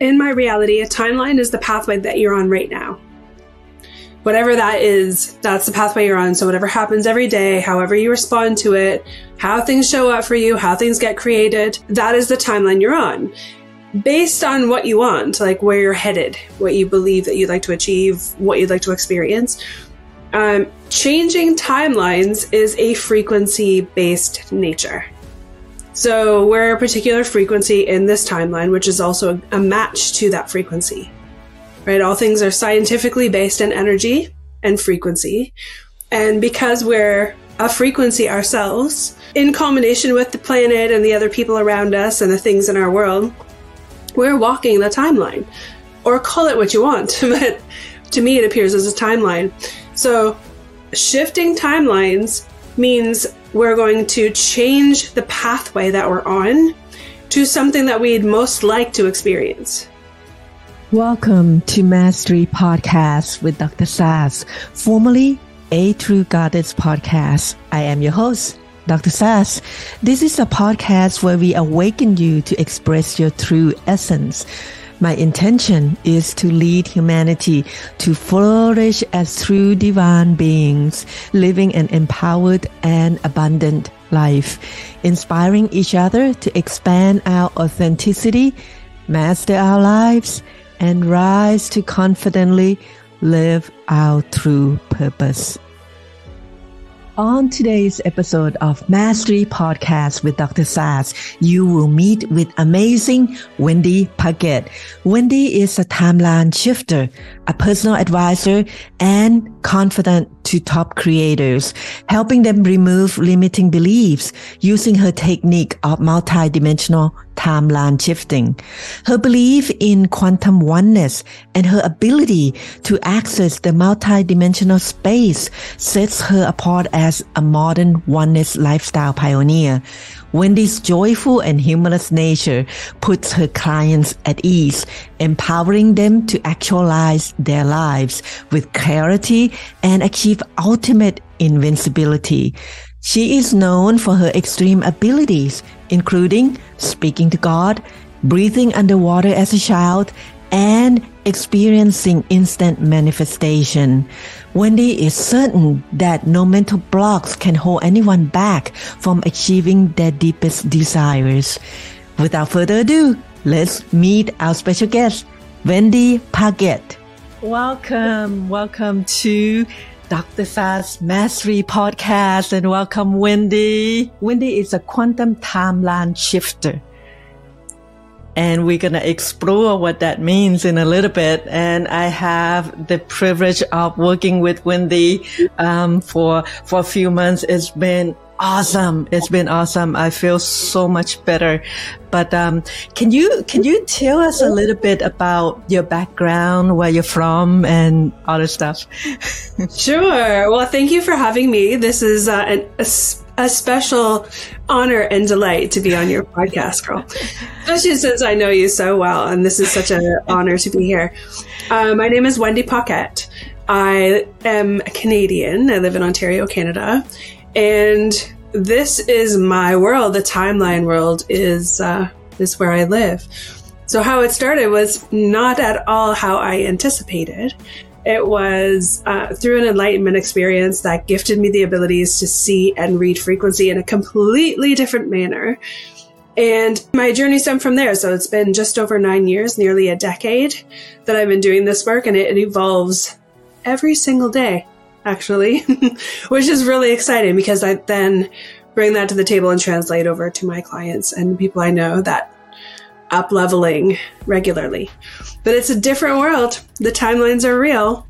in my reality, a timeline is the pathway that you're on right now. Whatever that is, that's the pathway you're on. So whatever happens every day, however you respond to it, how things show up for you, how things get created, that is the timeline you're on. Based on what you want, like where you're headed, what you believe that you'd like to achieve, what you'd like to experience, um, changing timelines is a frequency based nature. So we're a particular frequency in this timeline, which is also a match to that frequency. Right? All things are scientifically based in energy and frequency. And because we're a frequency ourselves, in combination with the planet and the other people around us and the things in our world, we're walking the timeline. Or call it what you want, but to me it appears as a timeline. So shifting timelines means we're going to change the pathway that we're on to something that we'd most like to experience. Welcome to Mastery Podcast with Dr. Sass, formerly A True Goddess Podcast. I am your host, Dr. Sass. This is a podcast where we awaken you to express your true essence my intention is to lead humanity to flourish as true divine beings, living an empowered and abundant life, inspiring each other to expand our authenticity, master our lives, and rise to confidently live our true purpose. On today's episode of Mastery Podcast with Dr. Sass, you will meet with amazing Wendy Paquette. Wendy is a timeline shifter, a personal advisor, and confident to top creators, helping them remove limiting beliefs using her technique of multidimensional timeline shifting. Her belief in quantum oneness and her ability to access the multidimensional space sets her apart as a modern oneness lifestyle pioneer. Wendy's joyful and humorous nature puts her clients at ease, empowering them to actualize their lives with clarity and achieve ultimate invincibility. She is known for her extreme abilities, including speaking to God, breathing underwater as a child, and experiencing instant manifestation. Wendy is certain that no mental blocks can hold anyone back from achieving their deepest desires. Without further ado, let's meet our special guest, Wendy Paquette. Welcome, welcome to Dr. Sass Mastery Podcast and welcome Wendy. Wendy is a quantum timeline shifter and we're going to explore what that means in a little bit. And I have the privilege of working with Wendy um, for for a few months. It's been awesome. It's been awesome. I feel so much better. But um, can you can you tell us a little bit about your background, where you're from, and other stuff? sure. Well, thank you for having me. This is uh, an, a a special honor and delight to be on your podcast, girl. Especially since I know you so well, and this is such an honor to be here. Uh, my name is Wendy Paquette. I am a Canadian. I live in Ontario, Canada, and this is my world. The timeline world is uh, is where I live. So how it started was not at all how I anticipated. It was uh, through an enlightenment experience that gifted me the abilities to see and read frequency in a completely different manner. And my journey stemmed from there. So it's been just over nine years, nearly a decade that I've been doing this work, and it, it evolves every single day, actually, which is really exciting because I then bring that to the table and translate over to my clients and people I know that up leveling regularly. But it's a different world. The timelines are real.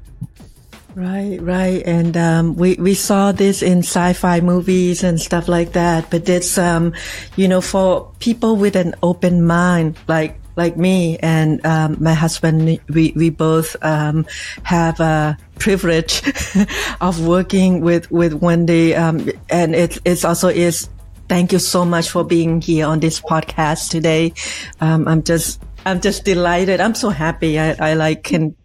Right, right. And um, we, we saw this in sci-fi movies and stuff like that. But it's, um, you know, for people with an open mind, like like me and um, my husband, we, we both um, have a privilege of working with, with Wendy. Um, and it, it's also is thank you so much for being here on this podcast today. Um, I'm just, I'm just delighted. I'm so happy. I, I like can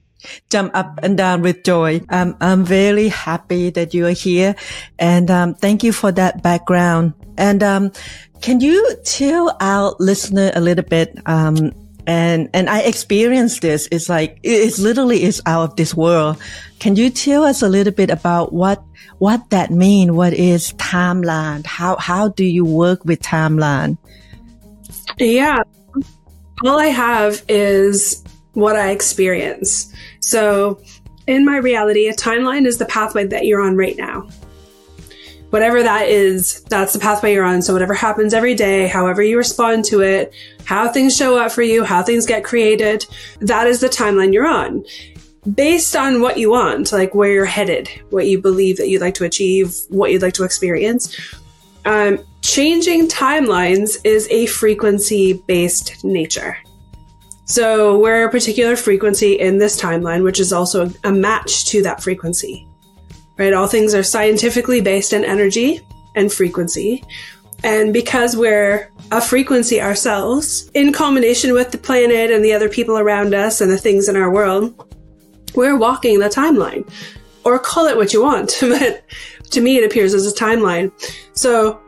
jump up and down with joy. Um, I'm very happy that you are here and, um, thank you for that background. And, um, can you tell our listener a little bit, um, and and I experienced this. It's like it's literally is out of this world. Can you tell us a little bit about what what that mean? What is timeline? How how do you work with timeline? Yeah, all I have is what I experience. So in my reality, a timeline is the pathway that you're on right now whatever that is, that's the pathway you're on. So whatever happens every day, however you respond to it, how things show up for you, how things get created, that is the timeline you're on. Based on what you want, like where you're headed, what you believe that you'd like to achieve, what you'd like to experience. Um, changing timelines is a frequency based nature. So we're a particular frequency in this timeline, which is also a match to that frequency right? All things are scientifically based in energy and frequency. And because we're a frequency ourselves, in combination with the planet and the other people around us and the things in our world, we're walking the timeline. Or call it what you want, but to me it appears as a timeline. So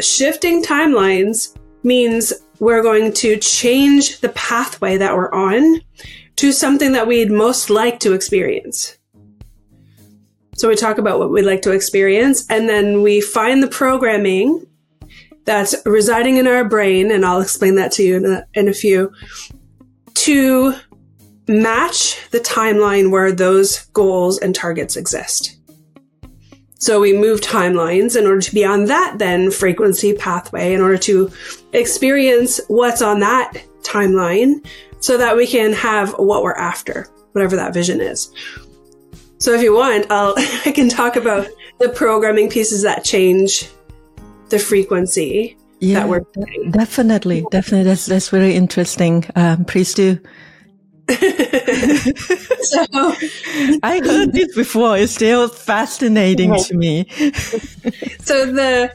shifting timelines means we're going to change the pathway that we're on to something that we'd most like to experience. So we talk about what we'd like to experience, and then we find the programming that's residing in our brain, and I'll explain that to you in a, in a few, to match the timeline where those goals and targets exist. So we move timelines in order to be on that then frequency pathway in order to experience what's on that timeline so that we can have what we're after, whatever that vision is. So if you want, I'll I can talk about the programming pieces that change the frequency yeah, that we're doing. Definitely, definitely. That's that's very interesting. Um, please do. so I heard this before. It's still fascinating to me. so the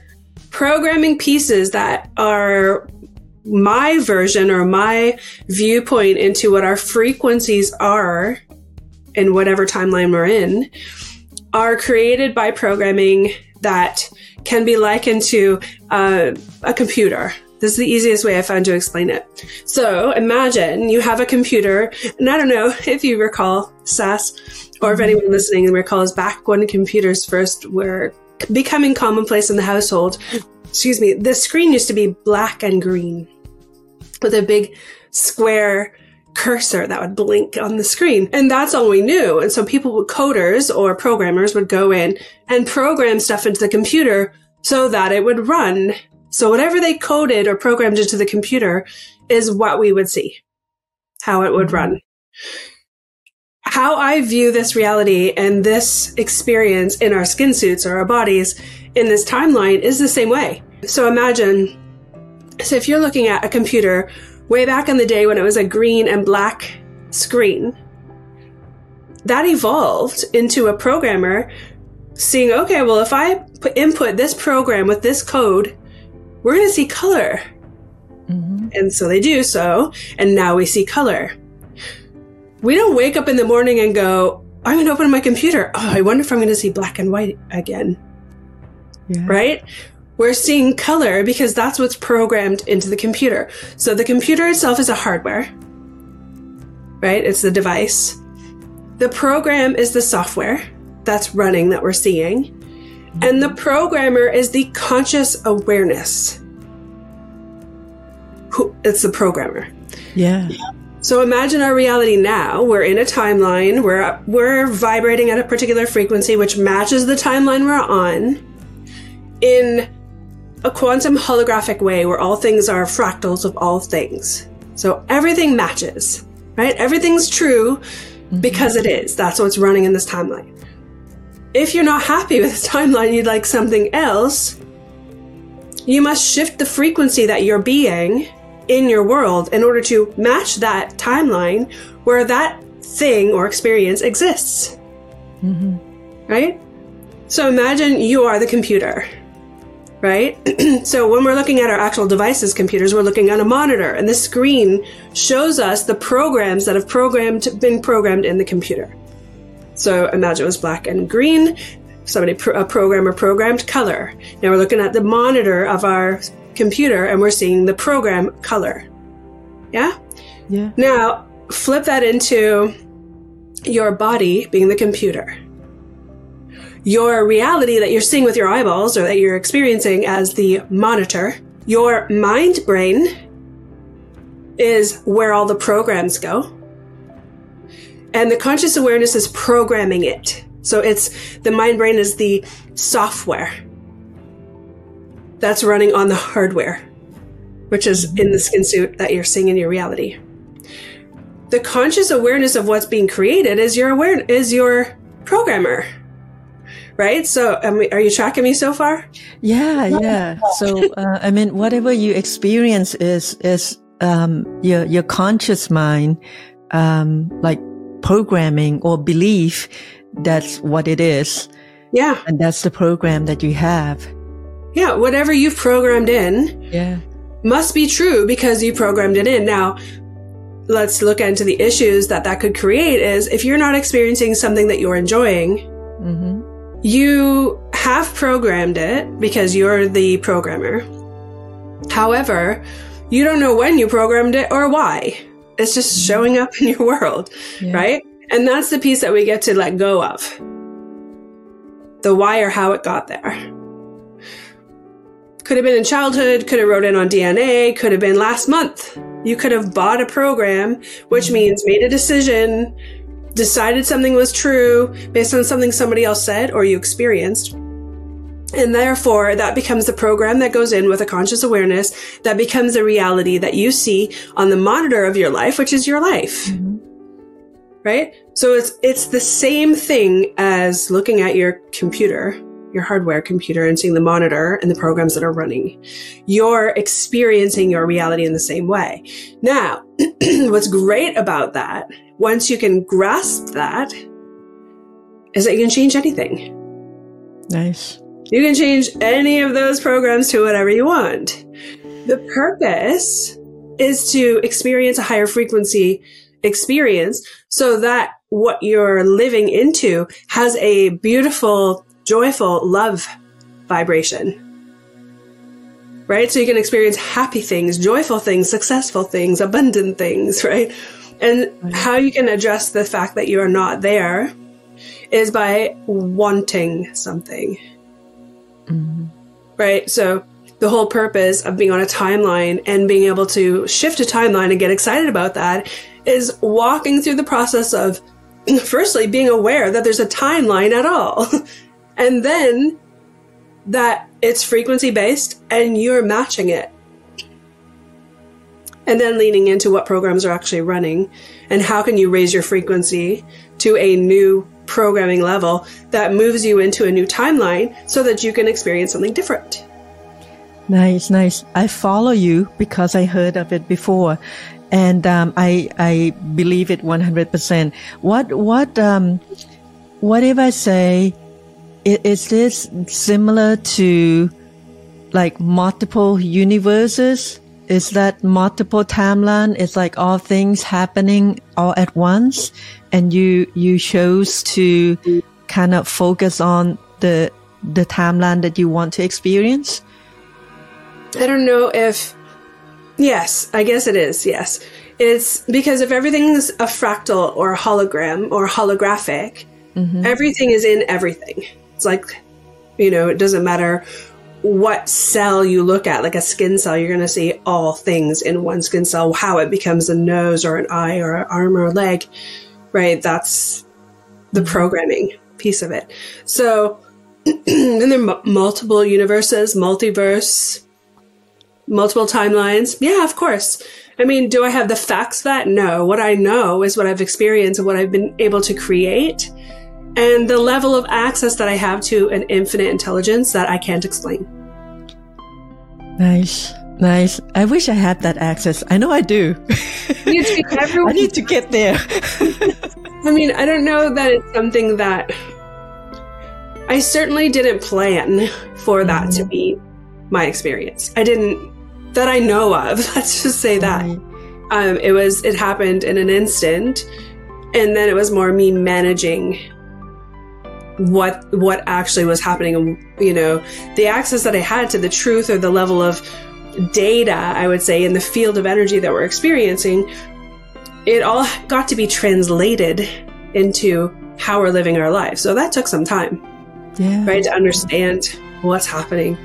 programming pieces that are my version or my viewpoint into what our frequencies are in whatever timeline we're in are created by programming that can be likened to uh, a computer. This is the easiest way I found to explain it. So imagine you have a computer, and I don't know if you recall Sass, or if anyone listening recalls back when computers first were becoming commonplace in the household. Excuse me, the screen used to be black and green with a big square cursor that would blink on the screen. And that's all we knew. And so people, would, coders or programmers would go in and program stuff into the computer so that it would run. So whatever they coded or programmed into the computer is what we would see, how it would mm-hmm. run. How I view this reality and this experience in our skin suits or our bodies in this timeline is the same way. So imagine, so if you're looking at a computer way back in the day when it was a green and black screen, that evolved into a programmer seeing, okay, well, if I put input this program with this code, we're going to see color. Mm-hmm. And so they do so, and now we see color. We don't wake up in the morning and go, I'm going to open my computer. Oh, I wonder if I'm going to see black and white again. Yeah. Right? We're seeing color because that's what's programmed into the computer. So the computer itself is a hardware, right? It's the device. The program is the software that's running that we're seeing. And the programmer is the conscious awareness. Who, It's the programmer. Yeah. So imagine our reality now. We're in a timeline. We're we're vibrating at a particular frequency which matches the timeline we're on. In a quantum holographic way where all things are fractals of all things. So everything matches, right? Everything's true mm-hmm. because it is. That's what's running in this timeline. If you're not happy with the timeline, you'd like something else, you must shift the frequency that you're being in your world in order to match that timeline where that thing or experience exists. Mm-hmm. Right? So imagine you are the computer right? so when we're looking at our actual devices, computers, we're looking at a monitor, and the screen shows us the programs that have programmed been programmed in the computer. So imagine it was black and green. Somebody, a programmer programmed color. Now we're looking at the monitor of our computer, and we're seeing the program color. Yeah. Yeah. Now, flip that into your body being the computer. Your reality that you're seeing with your eyeballs or that you're experiencing as the monitor. Your mind brain is where all the programs go. And the conscious awareness is programming it. So it's the mind brain is the software that's running on the hardware, which is in the skin suit that you're seeing in your reality. The conscious awareness of what's being created is your aware is your programmer. Right? So, um, are you tracking me so far? Yeah, yeah. So, uh, I mean, whatever you experience is, is, um, your, your conscious mind, um, like programming or belief. That's what it is. Yeah. And that's the program that you have. Yeah. Whatever you've programmed in. Yeah. Must be true because you programmed it in. Now, let's look into the issues that that could create is if you're not experiencing something that you're enjoying, Mm-hmm. you have programmed it because you're the programmer. However, you don't know when you programmed it or why. It's just showing up in your world, Yeah. right? And that's the piece that we get to let go of. The why or how it got there. Could have been in childhood, could have wrote in on DNA, could have been last month. You could have bought a program, which means made a decision, decided something was true based on something somebody else said or you experienced. And therefore, that becomes the program that goes in with a conscious awareness that becomes a reality that you see on the monitor of your life, which is your life. Mm-hmm. Right? So it's, it's the same thing as looking at your computer, your hardware computer and seeing the monitor and the programs that are running. You're experiencing your reality in the same way. Now, what's great about that, once you can grasp that, is that you can change anything. Nice. You can change any of those programs to whatever you want. The purpose is to experience a higher frequency experience so that what you're living into has a beautiful, joyful love vibration. Right? So you can experience happy things, joyful things, successful things, abundant things, right? And how you can address the fact that you are not there is by wanting something mm-hmm. right? So the whole purpose of being on a timeline and being able to shift a timeline and get excited about that is walking through the process of firstly being aware that there's a timeline at all. and then that it's frequency based and you're matching it. And then leaning into what programs are actually running and how can you raise your frequency to a new programming level that moves you into a new timeline so that you can experience something different. Nice, nice. I follow you because I heard of it before, and um, I I believe it one hundred percent. What what um what if I say, is this similar to like multiple universes? Is that multiple timeline? It's like all things happening all at once, and you you chose to kind of focus on the the timeline that you want to experience. I don't know if. Yes, I guess it is. Yes. It's because if everything's a fractal or a hologram or holographic, mm-hmm. everything is in everything. It's like, you know, it doesn't matter what cell you look at, like a skin cell, you're going to see all things in one skin cell, how it becomes a nose or an eye or an arm or a leg, right? That's the mm-hmm. programming piece of it. So, and there are mu- multiple universes, multiverse, multiple timelines. Yeah, of course. I mean, do I have the facts that? No. What I know is what I've experienced and what I've been able to create and the level of access that I have to an infinite intelligence that I can't explain. Nice, nice. I wish I had that access. I know I do. You treat I need to get there. I mean, I don't know that it's something that I certainly didn't plan for that to be my experience. I didn't that I know of. Let's just say that. Right. Um, it was it happened in an instant, and then it was more me managing what what actually was happening. And you know, the access that I had to the truth or the level of data, I would say, in the field of energy that we're experiencing it all got to be translated into how we're living our lives. So that took some time, Yeah. right, to understand what's happening,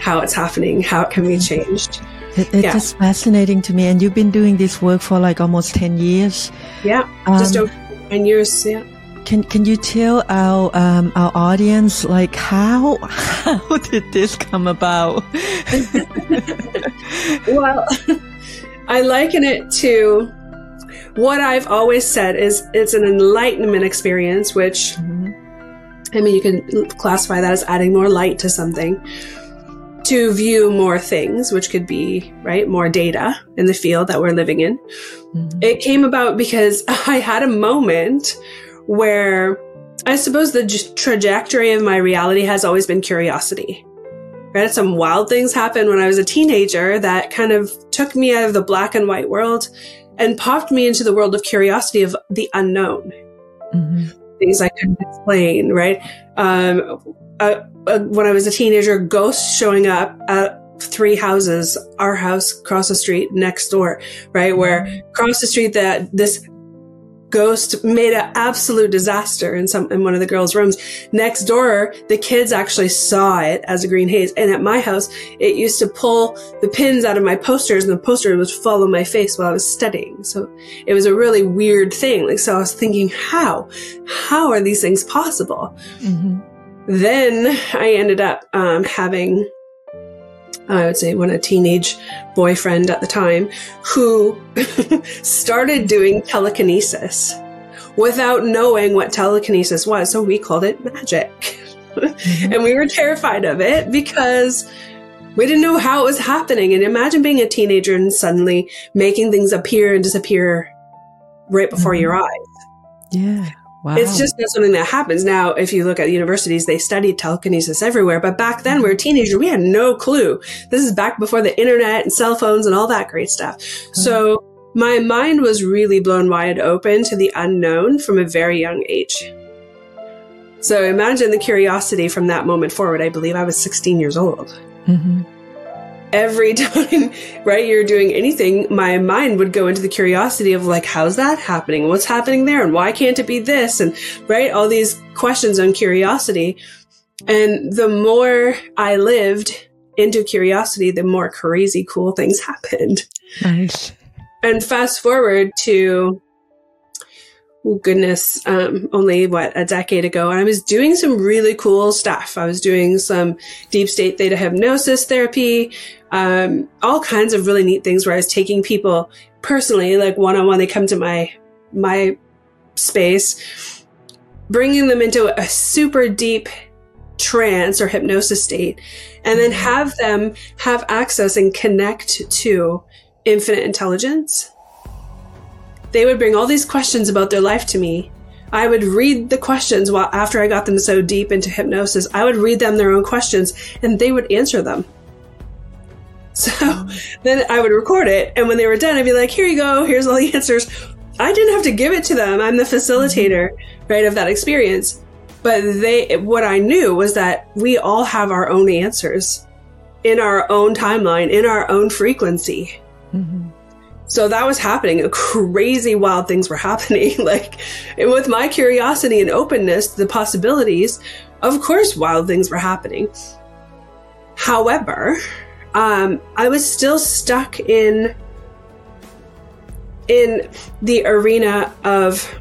how it's happening, how it can be changed. It, it's Yeah. just fascinating to me. And you've been doing this work for like almost 10 years. Yeah, just Um, over nine years. Yeah. Can can you tell our um, our audience like how how did this come about? Well, I liken it to what I've always said is it's an enlightenment experience, which I mean, you can classify that as adding more light to something to view more things, which could be, right, more data in the field that we're living in. Mhm. It came about because I had a moment where I suppose the j- trajectory of my reality has always been curiosity. Right? Some wild things happened when I was a teenager that kind of took me out of the black and white world and popped me into the world of curiosity of the unknown Mhm. things I couldn't explain, right? Um, uh, uh, when I was a teenager, ghosts showing up at three houses, our house across the street next door, right? Where across the street that this ghost made an absolute disaster in some in one of the girls' rooms. Next door, the kids actually saw it as a green haze. And at my house, it used to pull the pins out of my posters and the poster would follow my face while I was studying. So it was a really weird thing. Like so I was thinking, how? How are these things possible? Mhm. Then I ended up um, having, I would say, when a teenage boyfriend at the time who started doing telekinesis without knowing what telekinesis was. So we called it magic. and we were terrified of it because we didn't know how it was happening. And imagine being a teenager and suddenly making things appear and disappear right before Mhm. your eyes. Yeah. Wow. It's just not something that happens. Now, if you look at universities, they study telekinesis everywhere. But back then, we were teenagers. We had no clue. This is back before the internet and cell phones and all that great stuff. So my mind was really blown wide open to the unknown from a very young age. So imagine the curiosity from that moment forward. I believe I was 16 years old Mhm. Every time, right, you're doing anything, my mind would go into the curiosity of like, how's that happening? What's happening there? And why can't it be this? And right, all these questions on curiosity. And the more I lived into curiosity, the more crazy cool things happened. Nice. And fast forward to, oh goodness, um, only what, a decade ago, and I was doing some really cool stuff. I was doing some deep state theta hypnosis therapy, um, all kinds of really neat things where I was taking people personally, like one on one, they come to my, my space, bringing them into a super deep trance or hypnosis state, and then have them have access and connect to infinite intelligence. They would bring all these questions about their life to me. I would read the questions while after I got them so deep into hypnosis, I would read them their own questions and they would answer them. So then I would record it and when they were done, I'd be like, here you go, here's all the answers. I didn't have to give it to them. I'm the facilitator, right, of that experience. But they, what I knew was that we all have our own answers in our own timeline, in our own frequency. Mhm. So that was happening. Crazy wild things were happening. like and with my curiosity and openness to the possibilities, of course, wild things were happening. However, um, I was still stuck in in the arena of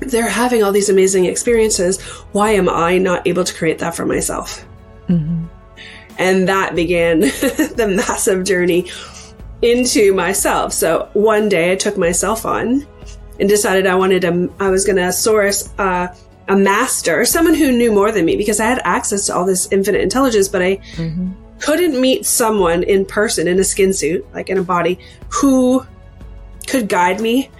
they're having all these amazing experiences. Why am I not able to create that for myself? Mhm. And that began the massive journey into myself. So one day I took myself on and decided I wanted to, I was going to source uh, a master, someone who knew more than me because I had access to all this infinite intelligence, but I Mhm. couldn't meet someone in person in a skin suit, like in a body, who could guide me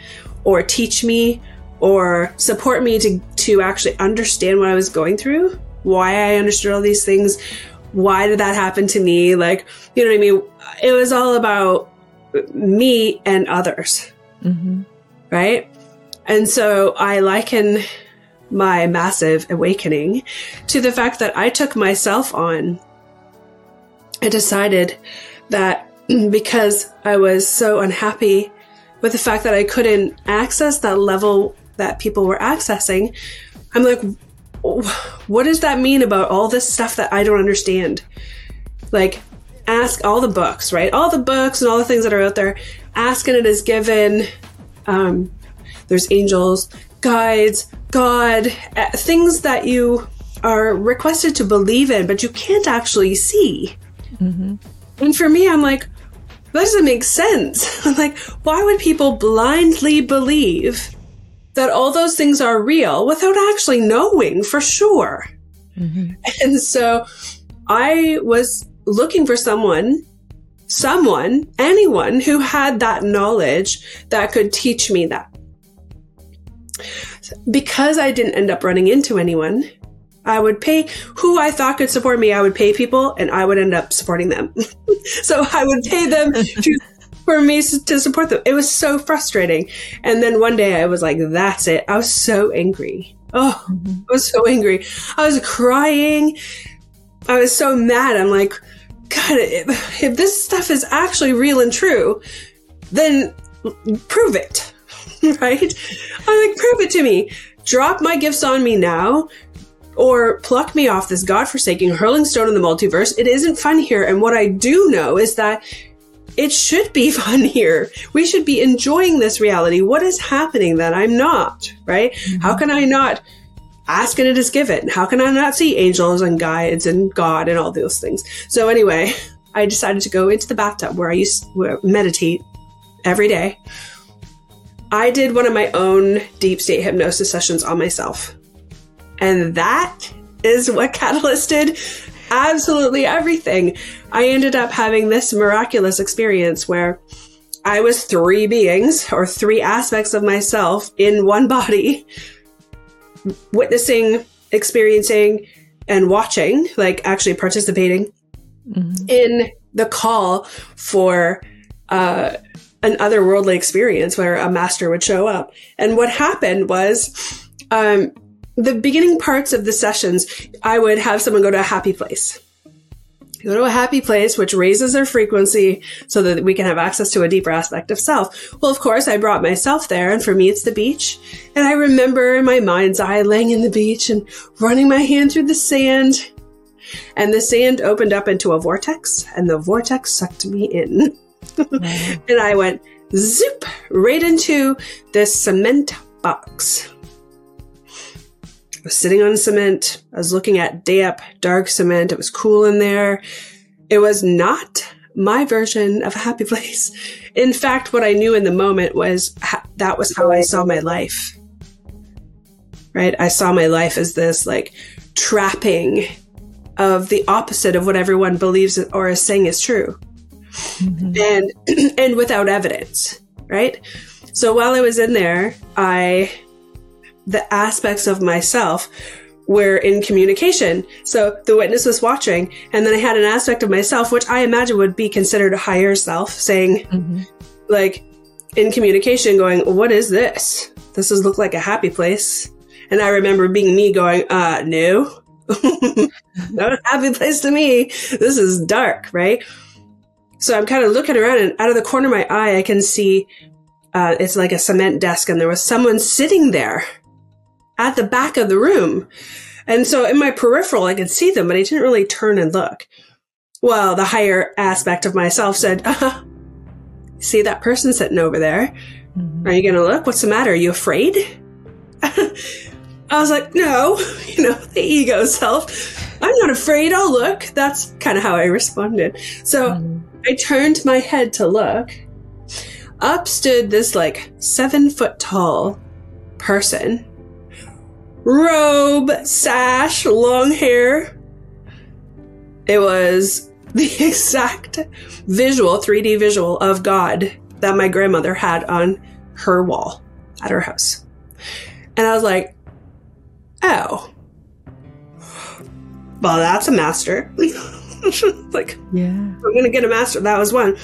or teach me or support me to, to actually understand what I was going through, why I understood all these things, why did that happen to me? Like, you know what I mean? It was all about me and others, Mhm. right? And so I liken my massive awakening to the fact that I took myself on. I decided that because I was so unhappy with the fact that I couldn't access that level that people were accessing, I'm like, what does that mean about all this stuff that I don't understand? Like, ask all the books, right? All the books and all the things that are out there. Ask and it is given. Um, there's angels, guides, God, uh, things that you are requested to believe in, but you can't actually see. Mm-hmm. And for me, I'm like, that doesn't make sense. like, why would people blindly believe that all those things are real without actually knowing for sure? Mm-hmm. And so I was looking for someone, someone, anyone who had that knowledge that could teach me that. Because I didn't end up running into anyone, I would pay who I thought could support me. I would pay people and I would end up supporting them. so I would pay them to, for me to support them. It was so frustrating. And then one day I was like, that's it. I was so angry. Oh, mm-hmm. I was so angry. I was crying. I was so mad. I'm like, God, if, if this stuff is actually real and true, then prove it. right? I'm like, prove it to me. Drop my gifts on me now or pluck me off this godforsaking hurling stone in the multiverse. It isn't fun here. And what I do know is that it should be fun here. We should be enjoying this reality. What is happening that I'm not, right? Mm-hmm. How can I not ask and it is given? How can I not see angels and guides and God and all those things? So anyway, I decided to go into the bathtub where I used to meditate every day. I did one of my own deep state hypnosis sessions on myself. And that is what catalysted absolutely everything. I ended up having this miraculous experience where I was three beings or three aspects of myself in one body, witnessing, experiencing, and watching, like actually participating mm-hmm. in the call for uh, an otherworldly experience where a master would show up. And what happened was, um, the beginning parts of the sessions, I would have someone go to a happy place. Go to a happy place, which raises their frequency so that we can have access to a deeper aspect of self. Well, of course, I brought myself there, and for me, it's the beach. And I remember in my mind's eye laying in the beach and running my hand through the sand. And the sand opened up into a vortex, and the vortex sucked me in. and I went zoop right into this cement box was sitting on cement. I was looking at damp, dark cement. It was cool in there. It was not my version of a happy place. In fact, what I knew in the moment was ha- that was how I saw my life. Right? I saw my life as this like trapping of the opposite of what everyone believes or is saying is true. Mm-hmm. And and without evidence, right? So while I was in there, I the aspects of myself were in communication. So the witness was watching, and then I had an aspect of myself, which I imagine would be considered a higher self, saying, mm-hmm. like, in communication, going, What is this? This does look like a happy place. And I remember being me going, uh, no. Not a happy place to me. This is dark, right? So I'm kind of looking around, and out of the corner of my eye, I can see uh, it's like a cement desk, and there was someone sitting there at the back of the room. And so in my peripheral, I could see them, but I didn't really turn and look. Well, the higher aspect of myself said, uh, see that person sitting over there? Mm-hmm. Are you going to look? What's the matter? Are you afraid? I was like, no, you know, the ego self. I'm not afraid. I'll look. That's kind of how I responded. So mm-hmm. I turned my head to look. Up stood this like seven foot tall person robe, sash, long hair. It was the exact visual, 3D visual of God that my grandmother had on her wall at her house. And I was like, oh, well, that's a master. like, yeah, I'm gonna get a master. That was one.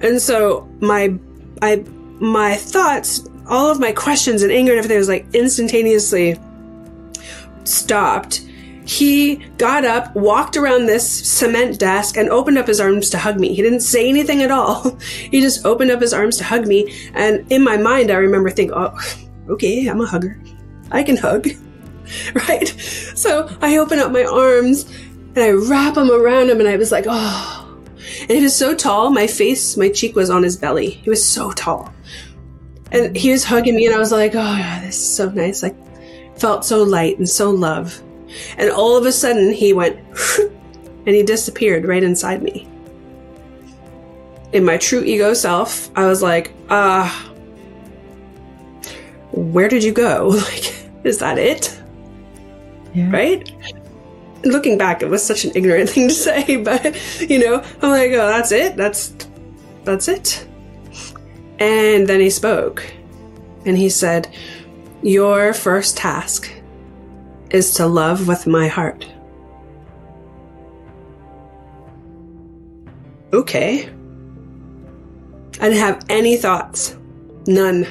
And so my, I, my thoughts all of my questions and anger and everything was like instantaneously stopped. he got up, walked around this cement desk, and opened up his arms to hug me. He didn't say anything at all. He just opened up his arms to hug me. And in my mind, I remember thinking, oh, okay, I'm a hugger. I can hug. right? So I open up my arms and I wrap them around him, and I was like, oh. And he was so tall, my face, my cheek was on his belly. He was so tall. And he was hugging me, and I was like, oh, this is so nice. Like, felt so light and so love. And all of a sudden, he went, and he disappeared right inside me. In my true ego self, I was like, ah, uh, where did you go? Like, is that it? Yeah. Right? Looking back, it was such an ignorant thing to say, but you know, I'm like, oh, that's it? That's that's it. And then he spoke. And he said, Your first task is to love with my heart. Okay. I didn't have any thoughts. None.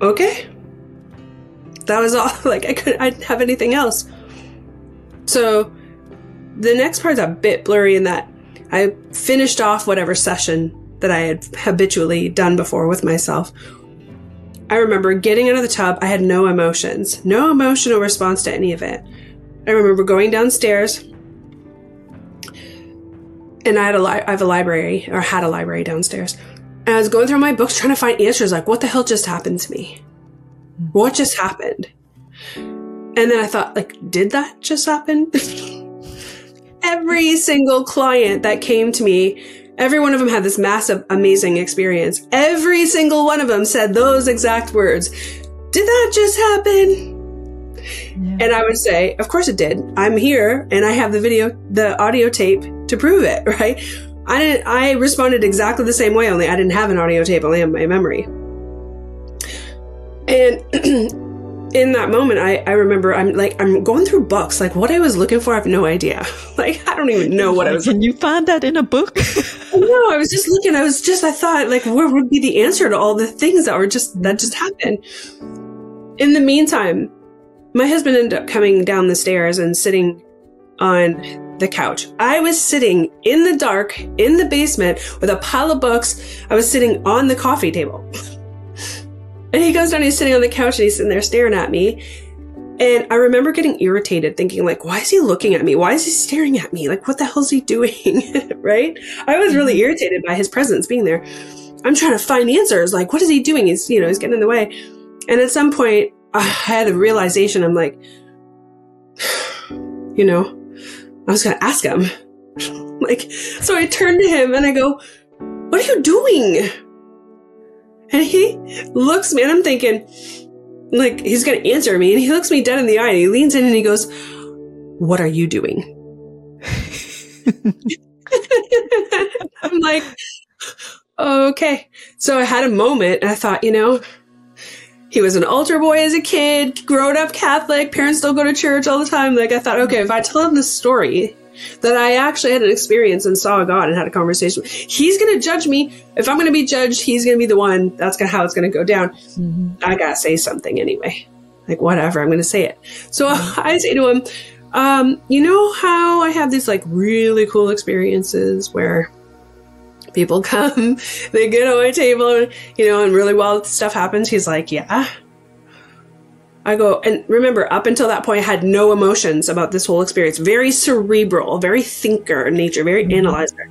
Okay. That was all. Like, I couldn't, I didn't have anything else. So, the next part's a bit blurry in that I finished off whatever session that I had habitually done before with myself I remember getting out of the tub. I had no emotions, no emotional response to any of it. I remember going downstairs, and I had a li- I have a library or had a library downstairs. And I was going through my books trying to find answers. Like, what the hell just happened to me? Hmm. What just happened? And then I thought, like, did that just happen? Every single client that came to me Every one of them had this massive, amazing experience. Every single one of them said those exact words. Did that just happen? Yeah. And I would say, of course it did. I'm here and I have the video, the audio tape to prove it, right? I didn't, I responded exactly the same way, only I didn't have an audio tape, only have my memory. And in that moment, I, I remember I'm like, I'm going through books. Like, what I was looking for, I have no idea. Like, I don't even know what I was. Can you find that in a book? no, I was just looking. I was just, I thought, like, where would be the answer to all the things that were just, that just happened? In the meantime, my husband ended up coming down the stairs and sitting on the couch. I was sitting in the dark in the basement with a pile of books. I was sitting on the coffee table. And he goes down, he's sitting on the couch and he's sitting there staring at me. And I remember getting irritated, thinking, like, why is he looking at me? Why is he staring at me? Like, what the hell is he doing? right? I was really mm-hmm. irritated by his presence being there. I'm trying to find answers. Like, what is he doing? He's, you know, he's getting in the way. And at some point, I had a realization. I'm like, you know, I was going to ask him. like, so I turned to him and I go, what are you doing? And he looks me, and I'm thinking, like, he's going to answer me. And he looks me dead in the eye and he leans in and he goes, What are you doing? I'm like, okay. So I had a moment and I thought, you know, he was an altar boy as a kid, grown up Catholic, parents still go to church all the time. Like, I thought, okay, if I tell him this story, that I actually had an experience and saw God and had a conversation. He's going to judge me. If I'm going to be judged, he's going to be the one. That's gonna, how it's going to go down. Mm-hmm. I got to say something anyway. Like, whatever, I'm going to say it. So I say to him, um, you know how I have these like really cool experiences where people come, they get on my table, you know, and really wild stuff happens. He's like, yeah. I go, and remember, up until that point, I had no emotions about this whole experience. Very cerebral, very thinker in nature, very mm-hmm. analyzer.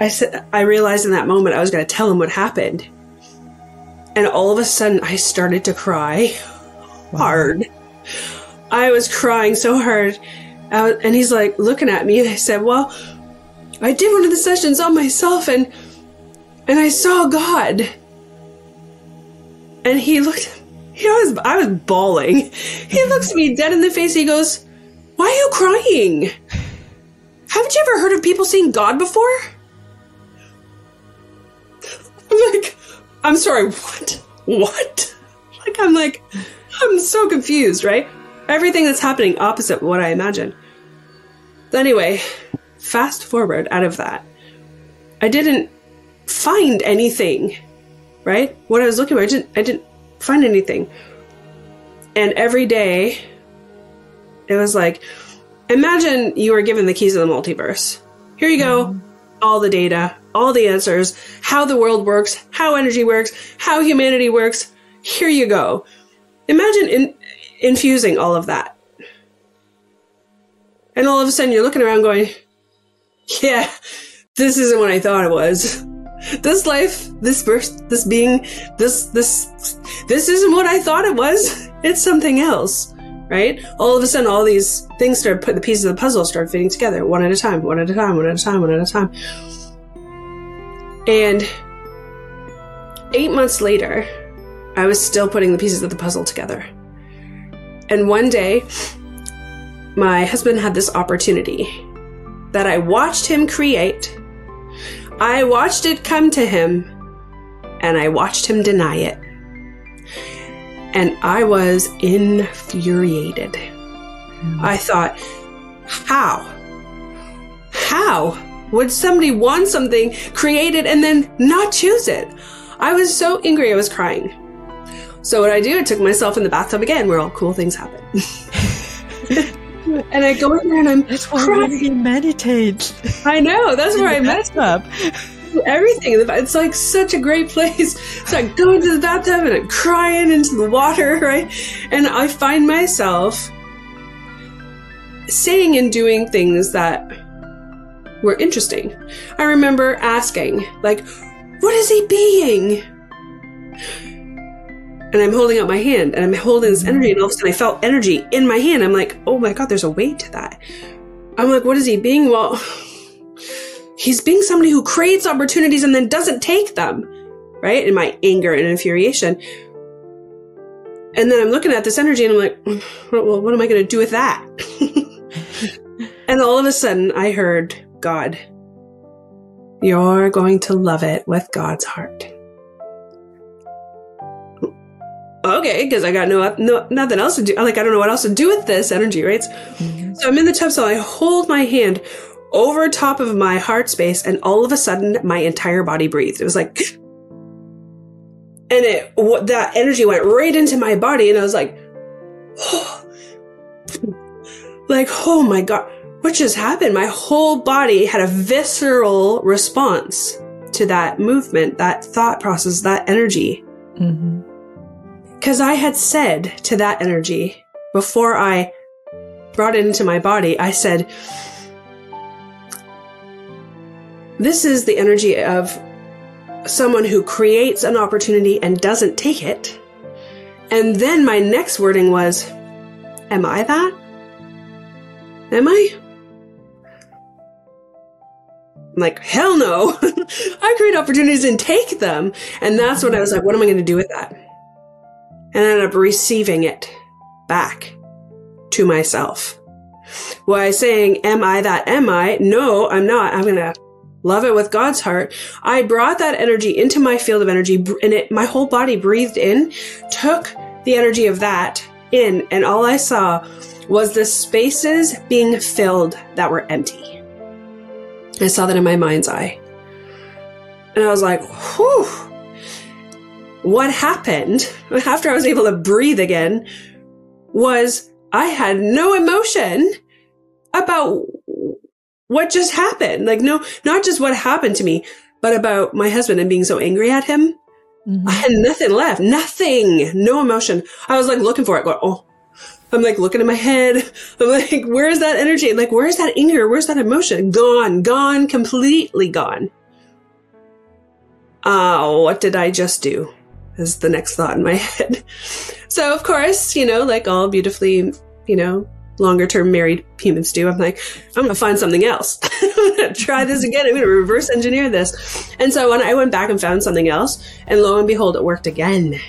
I said, I realized in that moment I was going to tell him what happened. And all of a sudden, I started to cry wow. hard. I was crying so hard. Was, and he's like looking at me, and I said, Well, I did one of the sessions on myself, and and I saw God. And he looked he was, I was bawling. He looks me dead in the face. He goes, Why are you crying? Haven't you ever heard of people seeing God before? I'm like, I'm sorry, what? What? Like, I'm like, I'm so confused, right? Everything that's happening opposite what I imagined. Anyway, fast forward out of that. I didn't find anything, right? What I was looking for, I didn't, I didn't find anything. And every day, It was like, imagine you were given the keys of the multiverse. Here you go, mm-hmm. all the data, all the answers, how the world works, how energy works, how humanity works. Here you go. Imagine in, infusing all of that. And all of a sudden you're looking around going, yeah, this isn't what I thought it was. This life, this birth, this being, this, this, this isn't what I thought it was. It's something else, right? All of a sudden, all these things start put the pieces of the puzzle start fitting together one at a time, one at a time, one at a time, one at a time. And eight months later, I was still putting the pieces of the puzzle together. And one day, my husband had this opportunity that I watched him create. I watched it come to him, and I watched him deny it. And I was infuriated. Mm. I thought, how? How would somebody want something, created and then not choose it? I was so angry, I was crying. So what I do, I took myself in the bathtub again, where all cool things happen. and I go in there and I'm that's where you meditate. I know that's where I messed up. Everything. It's like such a great place. So I go into the bathtub and I'm crying into the water, right? And I find myself saying and doing things that were interesting. I remember asking, like, what is he being? And I'm holding out my hand and I'm holding this energy and all of a sudden I felt energy in my hand. I'm like, oh my God, there's a weight to that. I'm like, what is he being? Well, he's being somebody who creates opportunities and then doesn't take them, right? In my anger and infuriation. And then I'm looking at this energy and I'm like, well, what am I going to do with that? and all of a sudden I heard God, you're going to love it with God's heart okay, because I got no, no nothing else to do. Like I don't know what else to do with this energy, right? Mm-hmm. So I'm in the tub, so I hold my hand over top of my heart space, and all of a sudden, my entire body breathed. It was like, and it what, that energy went right into my body, and I was like, oh, like oh my god, what just happened? My whole body had a visceral response to that movement, that thought process, that energy. Mm-hmm. Because I had said to that energy before I brought it into my body, I said, This is the energy of someone who creates an opportunity and doesn't take it. And then my next wording was, Am I that? Am I? I'm like, hell no. I create opportunities and take them. And that's when I was like, what am I going to do with that? And ended up receiving it back to myself. Why saying, am I that am I? No, I'm not. I'm going to love it with God's heart. I brought that energy into my field of energy and it, my whole body breathed in, took the energy of that in, and all I saw was the spaces being filled that were empty. I saw that in my mind's eye. And I was like, whew, what happened after I was able to breathe again was I had no emotion about what just happened. Like, no, not just what happened to me, but about my husband and being so angry at him. Mm-hmm. I had nothing left. Nothing. No emotion. I was like looking for it, going, oh, I'm like looking in my head. I'm like, where's that energy? Like, where's that anger? Where's that emotion? Gone, gone, completely gone. Oh, what did I just do? Is the next thought in my head. So, of course, you know, like all beautifully, you know, longer term married humans do, I'm like, I'm going to find something else. I'm going to try this again. I'm going to reverse engineer this. And so when I went back and found something else, and lo and behold, it worked again.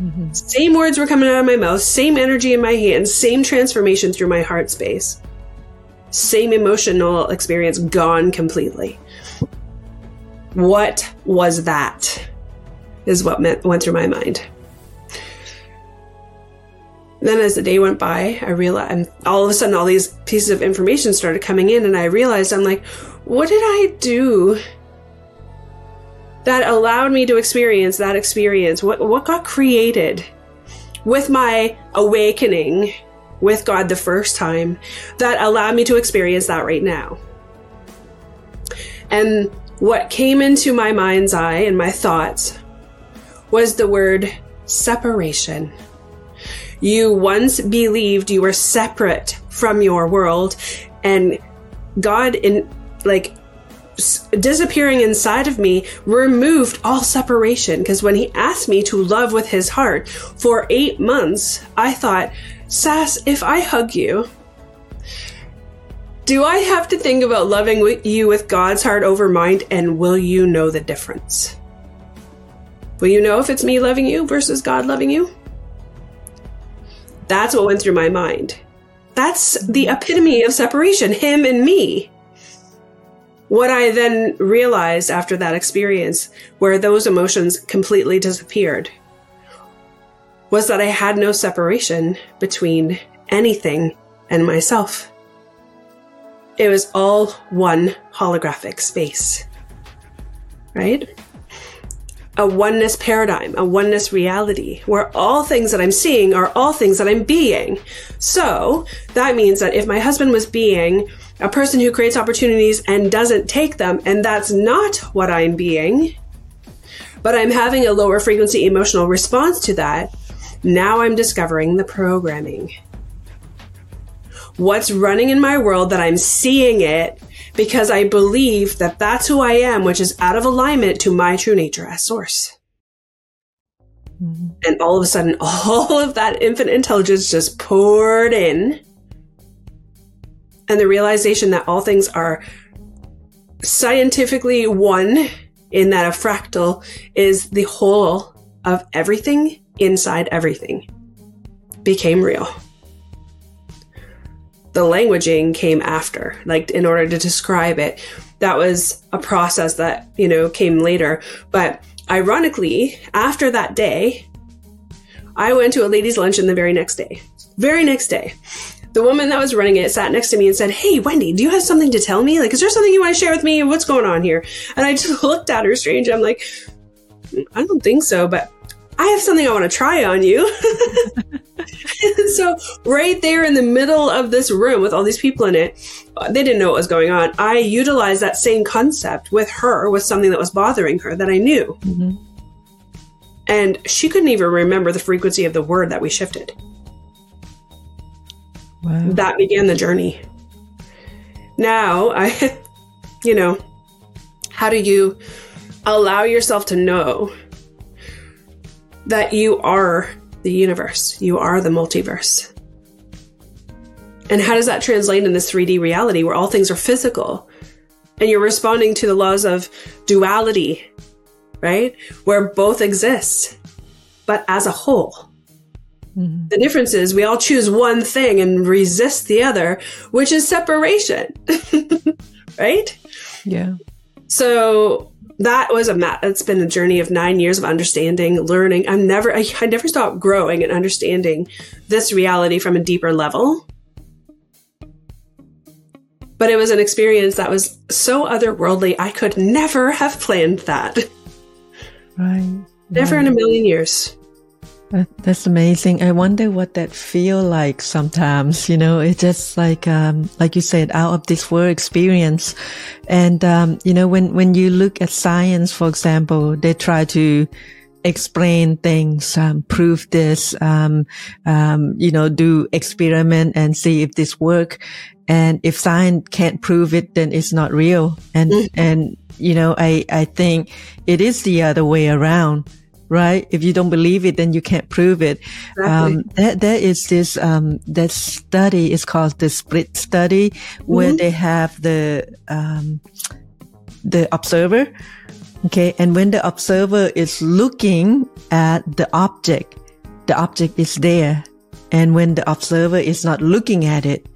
Mm-hmm. Same words were coming out of my mouth, same energy in my hands, same transformation through my heart space, same emotional experience gone completely. What was that? Is what went through my mind. Then, as the day went by, I realized, and all of a sudden, all these pieces of information started coming in, and I realized, I'm like, what did I do that allowed me to experience that experience? What what got created with my awakening with God the first time that allowed me to experience that right now. And what came into my mind's eye and my thoughts was the word separation. You once believed you were separate from your world and God in like disappearing inside of me removed all separation. Because when he asked me to love with his heart for 8 months I thought Sass if I hug you do I have to think about loving you with God's heart over mind? And will you know the difference Will you know if it's me loving you versus God loving you that's what went through my mind. That's the epitome of separation, him and me. What I then realized after that experience, where those emotions completely disappeared, was that I had no separation between anything and myself. It was all one holographic space. Right? A oneness paradigm, a oneness reality, where all things that I'm seeing are all things that I'm being. So that means that if my husband was being a person who creates opportunities and doesn't take them, and that's not what I'm being, but I'm having a lower frequency emotional response to that, now I'm discovering the programming. What's running in my world that I'm seeing it because I believe that that's who I am, which is out of alignment to my true nature as source. Mm-hmm. And all of a sudden, all of that infinite intelligence just poured in. And the realization that all things are scientifically one, in that a fractal is the whole of everything inside everything, became real the languaging came after, like in order to describe it. That was a process that, you know, came later. But ironically, after that day, I went to a ladies' luncheon the very next day. Very next day. The woman that was running it sat next to me and said, Hey, Wendy, do you have something to tell me? Like, is there something you want to share with me? What's going on here? And I just looked at her strange. I'm like, mm, I don't think so, but I have something I want to try on you. so right there in the middle of this room with all these people in it, they didn't know what was going on. I utilized that same concept with her with something that was bothering her that I knew. Mm-hmm. And she couldn't even remember the frequency of the word that we shifted. Wow. That began the journey. Now, I, you know, how do you allow yourself to know that you are the universe. You are the multiverse. And how does that translate in this 3D reality where all things are physical and you're responding to the laws of duality, right? Where both exist, but as a whole. Mm-hmm. The difference is we all choose one thing and resist the other, which is separation, right? Yeah. So that was a mat. It's been a journey of nine years of understanding, learning. I'm never, I, I never stopped growing and understanding this reality from a deeper level. But it was an experience that was so otherworldly. I could never have planned that. Right. Never right. in a million years. That, that's amazing. I wonder what that feel like sometimes, you know, it's just like, um, like you said, out of this world experience. And, um, you know, when, when you look at science, for example, they try to, explain things, um, prove this, um, um, you know, do experiment and see if this work. And if science can't prove it, then it's not real. And, mm-hmm. and, you know, I, I think it is the other way around right? If you don't believe it, then you can't prove it. Exactly. Um, there, there is this, um, that study is called the split study where mm-hmm. they have the, um, the observer. Okay. And when the observer is looking at the object, the object is there. And when the observer is not looking at it,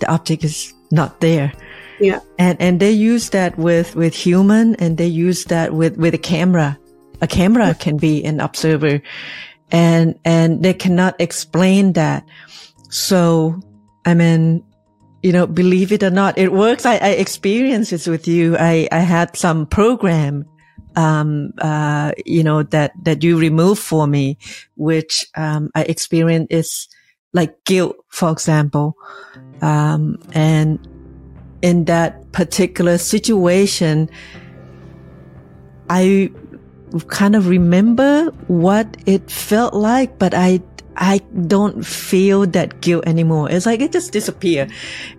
the object is not there. Yeah. And, and they use that with, with human and they use that with, with a camera a camera can be an observer and, and they cannot explain that. So, I mean, you know, believe it or not, it works. I, I experienced this with you. I, I had some program, um, uh, you know, that, that you removed for me, which, um, I experienced is like guilt, for example. Um, and in that particular situation, I kind of remember what it felt like, but I I don't feel that guilt anymore. It's like it just disappear.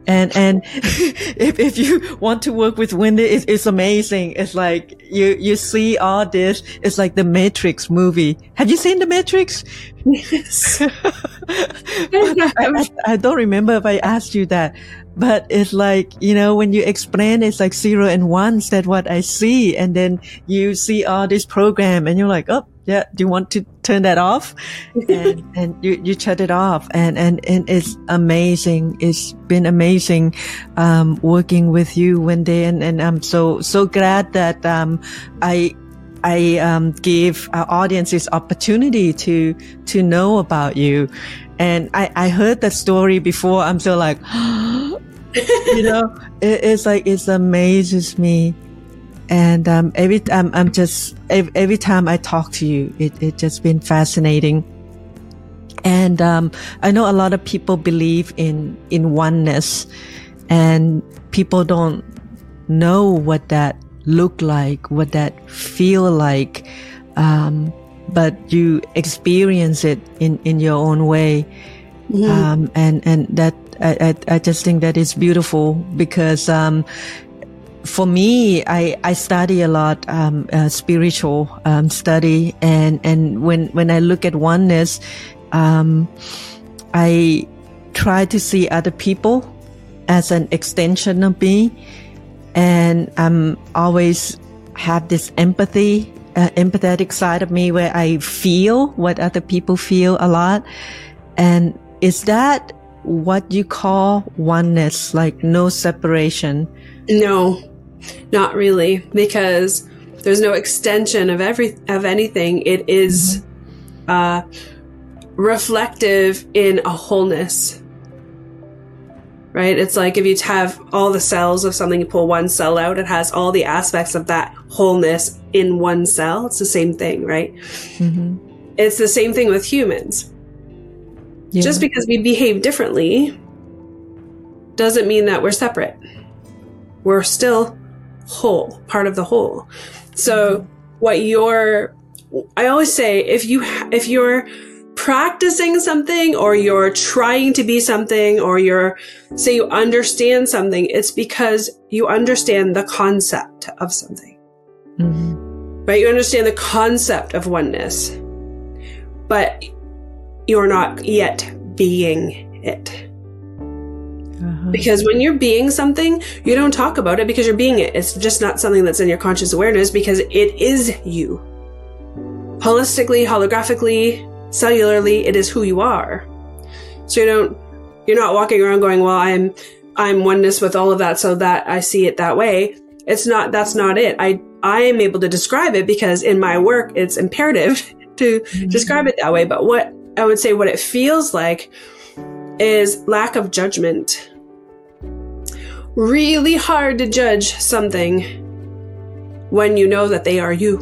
And, and if, if you want to work with Wendy, it's, it's amazing. It's like you, you see all this. It's like the Matrix movie. Have you seen the Matrix? Yes. I, I, I don't remember if I asked you that, but it's like, you know, when you explain it's like zero and ones, that what I see. And then you see all this program and you're like, oh, yeah, do you want to turn that off? and, and you, you shut it off. And, and, and it's amazing. It's been amazing, um, working with you, Wendy. And, and I'm so, so glad that, um, I, I, um, give our audience this opportunity to, to know about you. And I, I heard that story before. I'm so like, you know, it, it's like, it amazes me and um, every time I'm just every, every, time I talk to you, it it just been fascinating. And um, I know a lot of people believe in in oneness, and people don't know what that look like, what that feel like. Um, but you experience it in, in your own way. Mm-hmm. Um, and, and that, I, I, I, just think that is beautiful because, um, for me, I, I study a lot um, uh, spiritual um, study, and and when when I look at oneness, um, I try to see other people as an extension of me, and I'm always have this empathy, uh, empathetic side of me where I feel what other people feel a lot, and is that what you call oneness, like no separation? No, not really, because there's no extension of every of anything. It is, mm-hmm. uh, reflective in a wholeness. Right? It's like if you have all the cells of something, you pull one cell out, it has all the aspects of that wholeness in one cell. It's the same thing, right? Mm-hmm. It's the same thing with humans. Yeah. Just because we behave differently doesn't mean that we're separate. We're still whole, part of the whole. So what you're, I always say, if you, if you're practicing something or you're trying to be something or you're, say you understand something, it's because you understand the concept of something. Mm-hmm. Right? You understand the concept of oneness, but you're not yet being it. Because when you're being something, you don't talk about it because you're being it. It's just not something that's in your conscious awareness because it is you. Holistically, holographically, cellularly, it is who you are. So you don't, you're not walking around going, well, I'm, I'm oneness with all of that so that I see it that way. It's not, that's not it. I, I am able to describe it because in my work, it's imperative to mm-hmm. describe it that way. But what I would say, what it feels like is lack of judgment. Really hard to judge something when you know that they are you.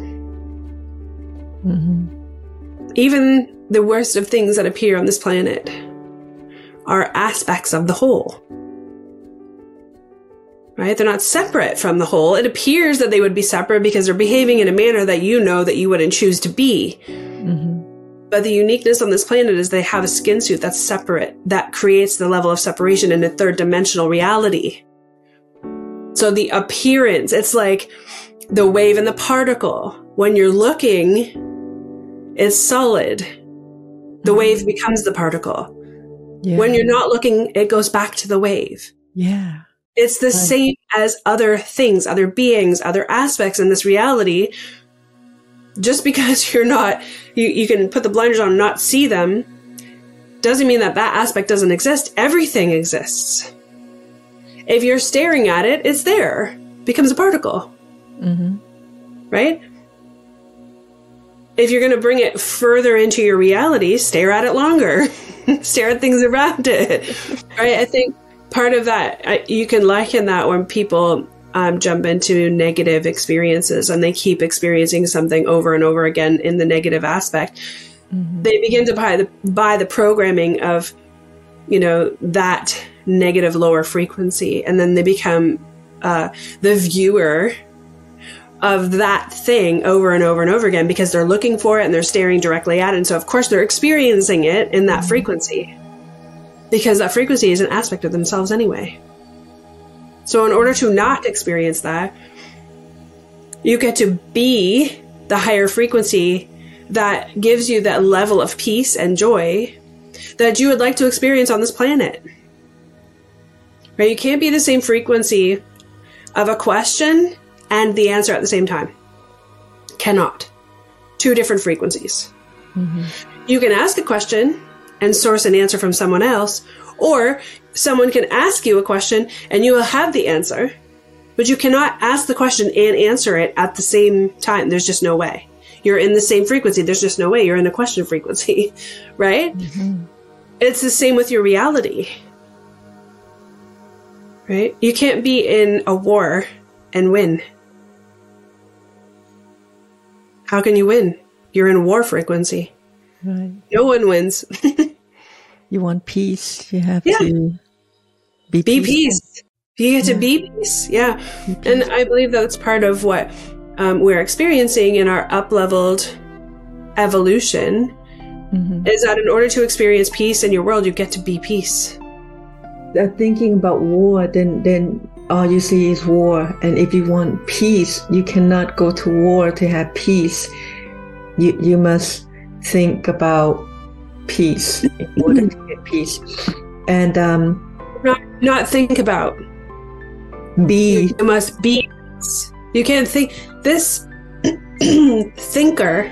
Mm-hmm. Even the worst of things that appear on this planet are aspects of the whole. Right? They're not separate from the whole. It appears that they would be separate because they're behaving in a manner that you know that you wouldn't choose to be. Mm-hmm. But the uniqueness on this planet is they have a skin suit that's separate, that creates the level of separation in a third dimensional reality. So the appearance, it's like the wave and the particle. When you're looking, it's solid. The mm-hmm. wave becomes the particle. Yeah. When you're not looking, it goes back to the wave. Yeah. It's the right. same as other things, other beings, other aspects in this reality just because you're not you, you can put the blinders on and not see them doesn't mean that that aspect doesn't exist everything exists if you're staring at it it's there. It becomes a particle. Mm-hmm. right? If you're going to bring it further into your reality stare at it longer. Stare at things around it. Right? I think part of that I, you can liken that when people um, jump into negative experiences and they keep experiencing something over and over again in the negative aspect, mm-hmm. they begin to buy the buy the programming of you know, that negative lower frequency. And then they become uh, the viewer of that thing over and over and over again because they're looking for it and they're staring directly at it. And so, of course, they're experiencing it in that frequency because that frequency is an aspect of themselves anyway. So, in order to not experience that, you get to be the higher frequency that gives you that level of peace and joy that you would like to experience on this planet. Right? You can't be the same frequency of a question and the answer at the same time. Cannot. Two different frequencies. Mm-hmm. You can ask a question and source an answer from someone else, or someone can ask you a question and you will have the answer, but you cannot ask the question and answer it at the same time. There's just no way. You're in the same frequency. There's just no way. You're in a question frequency, right? Mm-hmm. It's the same with your reality. Right? You can't be in a war and win. How can you win? You're in war frequency. Right. No one wins. you want peace. You have yeah. to be, be peace. You get yeah. to be peace. Yeah. Be peace. And I believe that's part of what um, we're experiencing in our up leveled evolution mm-hmm. is that in order to experience peace in your world, you get to be peace. Uh, thinking about war, then then all you see is war. And if you want peace, you cannot go to war to have peace. You you must think about peace in order to get peace. And um, not not think about. Be you must be. You can't think this thinker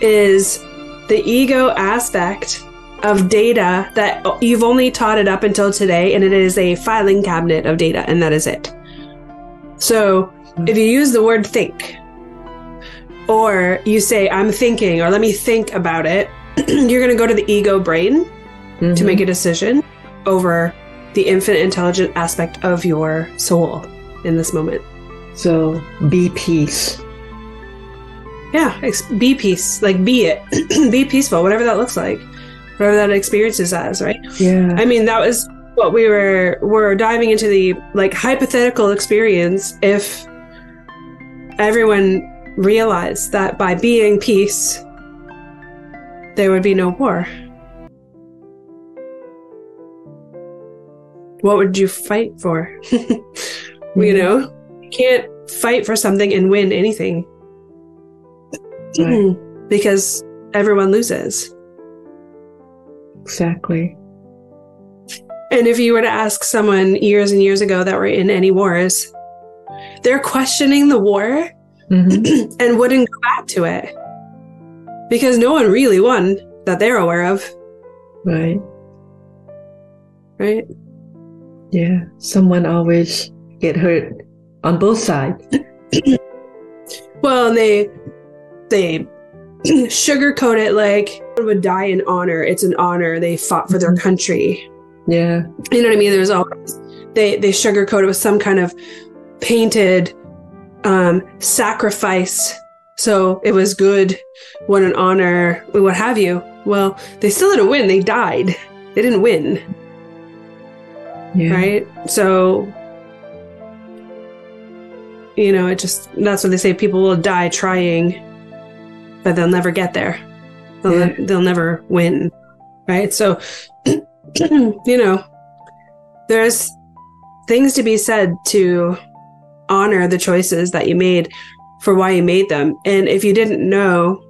is the ego aspect of data that you've only taught it up until today, and it is a filing cabinet of data, and that is it. So if you use the word think, or you say, I'm thinking, or let me think about it, you're going to go to the ego brain mm-hmm. to make a decision over the infinite intelligent aspect of your soul in this moment. So be peace. Yeah, be peace. Like be it. be peaceful, whatever that looks like whatever that experience is as, right? Yeah. I mean, that was what we were were diving into the like hypothetical experience if everyone realized that by being peace there would be no war. What would you fight for? you mm. know, you can't fight for something and win anything. Right. because everyone loses. Exactly. And if you were to ask someone years and years ago that were in any wars, they're questioning the war mm-hmm. and wouldn't go back to it because no one really won that they're aware of. Right. Right. Yeah. Someone always get hurt on both sides. well, they they sugarcoat it like would die in honor. It's an honor. They fought for their mm-hmm. country. Yeah. You know what I mean? There's always they they sugarcoat it with some kind of painted um sacrifice. So it was good, what an honor, what have you. Well, they still didn't win. They died. They didn't win. Yeah. Right? So you know, it just that's what they say people will die trying but they'll never get there. They'll, yeah. they'll never win. Right. So, you know, there's things to be said to honor the choices that you made for why you made them. And if you didn't know,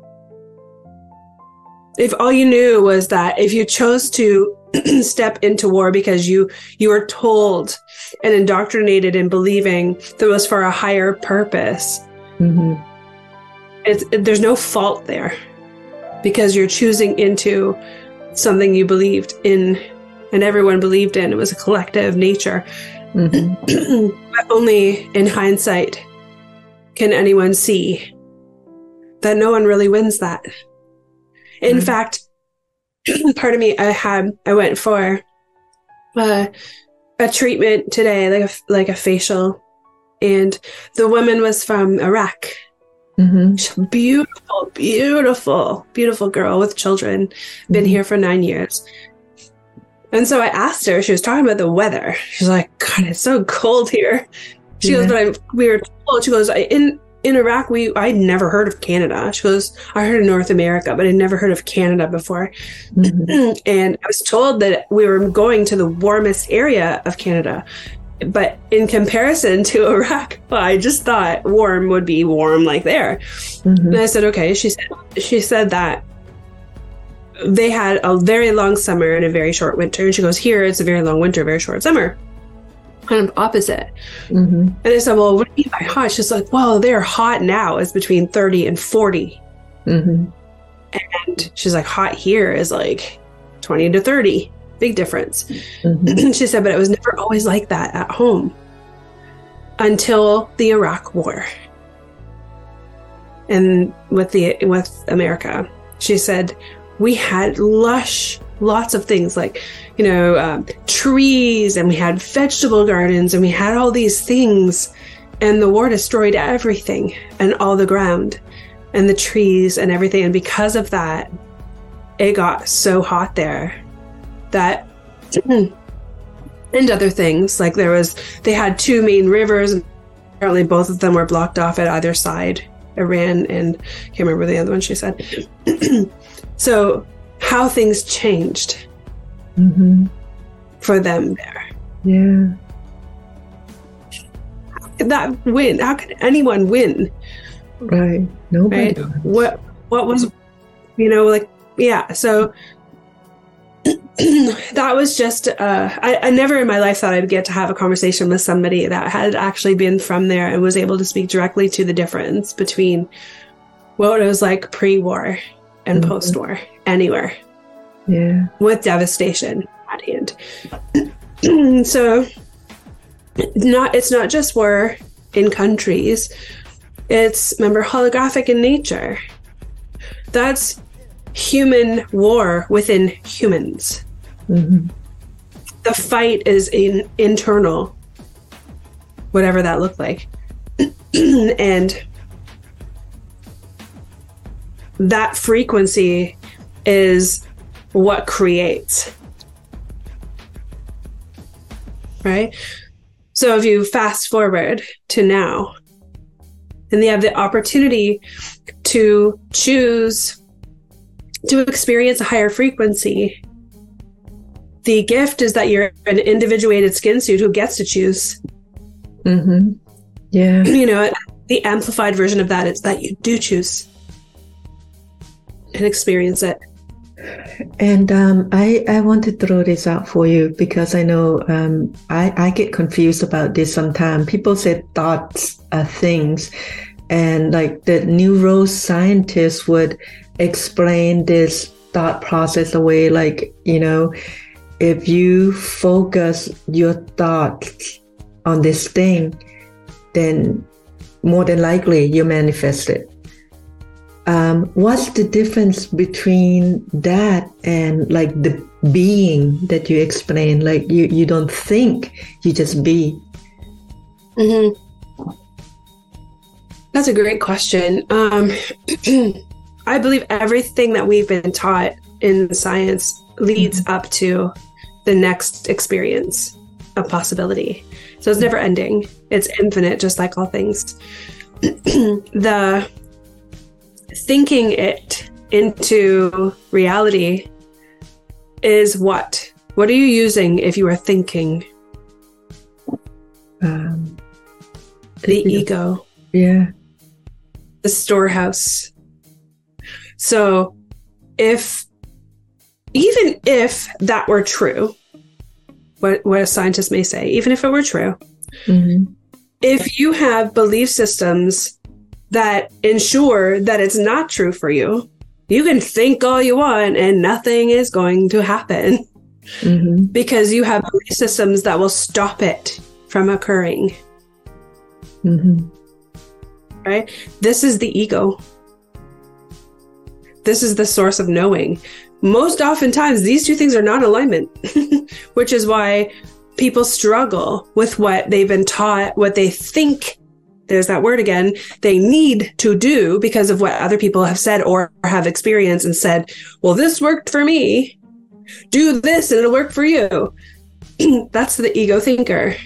if all you knew was that if you chose to step into war because you you were told and indoctrinated in believing that it was for a higher purpose, mm-hmm it's, there's no fault there because you're choosing into something you believed in and everyone believed in. It was a collective nature. Mm-hmm. but only in hindsight can anyone see that no one really wins that. In mm-hmm. fact, part of me, I had, I went for uh, a treatment today, like a, like a facial, and the woman was from Iraq Mm-hmm. Beautiful, beautiful, beautiful girl with children. Been mm-hmm. here for nine years. And so I asked her, she was talking about the weather. She's like, God, it's so cold here. She Yeah. goes, but I, we were told, she goes, I, in, in Iraq, we, I'd never heard of Canada. She goes, I heard of North America, but I'd never heard of Canada before. Mhm. and I was told that we were going to the warmest area of Canada. But in comparison to Iraq, well, I just thought warm would be warm like there. Mhm. And I said, okay. She said, she said that they had a very long summer and a very short winter. And she goes, here it's a very long winter, very short summer. Kind of opposite. Mhm. And I said, well, what do you mean by hot? She's like, well, they're hot now. It's between 30 and 40. Mhm. And she's like, hot here is like 20 to 30. Big difference. Mhm. she said, but it was never always like that at home until the Iraq War. And with the with America, she said we had lush, lots of things like, you know, um, trees, and we had vegetable gardens, and we had all these things. And the war destroyed everything and all the ground and the trees and everything. And because of that, it got so hot there that and other things like there was they had two main rivers and apparently both of them were blocked off at either side iran and I can't remember the other one she said so how things changed Mhm. for them there Yeah. How Could that win how could anyone win Right. Nobody. right what what was you know like yeah so that was just uh I, I never in my life thought i'd get to have a conversation with somebody that had actually been from there and was able to speak directly to the difference between what it was like pre-war and Mhm. post-war anywhere Yeah. with devastation at hand so not it's not just war in countries it's remember holographic in nature that's human war within humans Mhm. the fight is in internal whatever that looked like and that frequency is what creates. Right? So if you fast forward to now and you have the opportunity to choose to experience a higher frequency. The gift is that you're an individuated skin suit who gets to choose. Mhm. Yeah. you know the amplified version of that is that you do choose and experience it And um, I, I want to throw this out for you because I know um, I, I get confused about this sometimes. People say thoughts are things, and like the neuroscientists would explain this thought process away, like, you know, if you focus your thoughts on this thing, then more than likely you manifest it um, what's the difference between that and like the being that you explain like you, you don't think you just be Mm-hmm. That's a great question. Um, I believe everything that we've been taught in science leads up to the next experience of possibility. So it's never ending, it's infinite, just like all things. the thinking it into reality is what? What are you using if you are thinking? um, The ego. yeah the storehouse. So, if even if that were true, what what a scientist may say, even if it were true, Mhm. if you have belief systems that ensure that it's not true for you, you can think all you want and nothing is going to happen Mhm. because you have systems that will stop it from occurring. Mhm. right? This is the ego. This is the source of knowing. Most oftentimes, these two things are not alignment, which is why people struggle with what they've been taught, what they think. There's that word again. They need to do because of what other people have said or have experienced and said, well, this worked for me. Do this and it'll work for you. That's the ego thinker.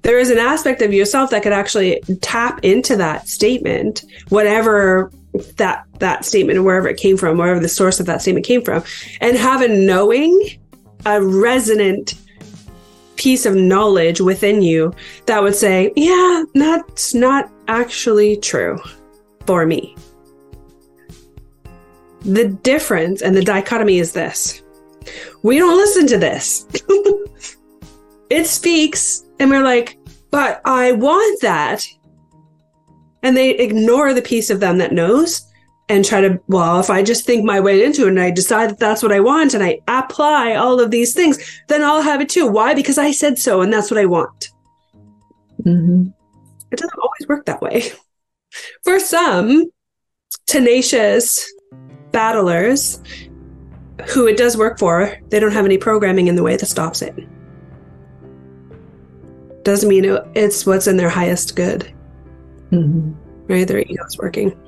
There is an aspect of yourself that could actually tap into that statement, whatever that that statement, wherever it came from, wherever the source of that statement came from, and have a knowing, a resonant piece of knowledge within you that would say, yeah, that's not actually true for me. The difference and the dichotomy is this we don't listen to this. it speaks, and we're like, but I want that. And they ignore the piece of them that knows and try to, well, if I just think my way into it and I decide that that's what I want and I apply all of these things, then I'll have it too. Why? Because I said so and that's what I want. Mm-hmm. It doesn't always work that way. For some tenacious battlers who it does work for, they don't have any programming in the way that stops it. Doesn't mean it's what's in their highest good. Mm-hmm. Right? Their ego's working.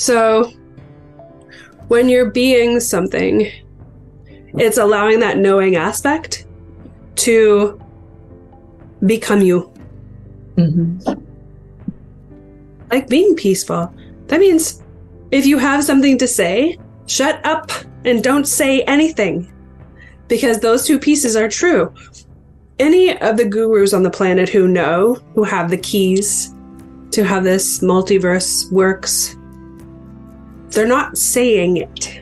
So when you're being something, it's allowing that knowing aspect to become you. Mm-hmm. Like being peaceful. That means if you have something to say, shut up and don't say anything because those two pieces are true. Any of the gurus on the planet who know, who have the keys to how this multiverse works, they're not saying it,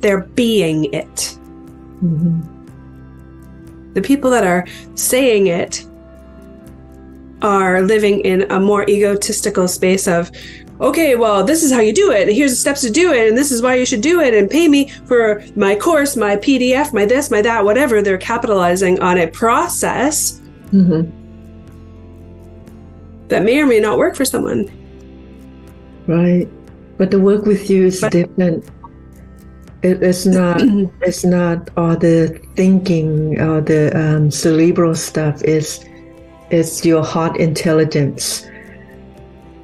they're being it. Mm-hmm. The people that are saying it are living in a more egotistical space of, okay, well, this is how you do it, and here's the steps to do it, and this is why you should do it, and pay me for my course, my PDF, my this, my that, whatever. They're capitalizing on a process mm-hmm. that may or may not work for someone. Right. But the work with you is but, different. It, it's not. it's not all the thinking or the um, cerebral stuff. It's it's your heart intelligence.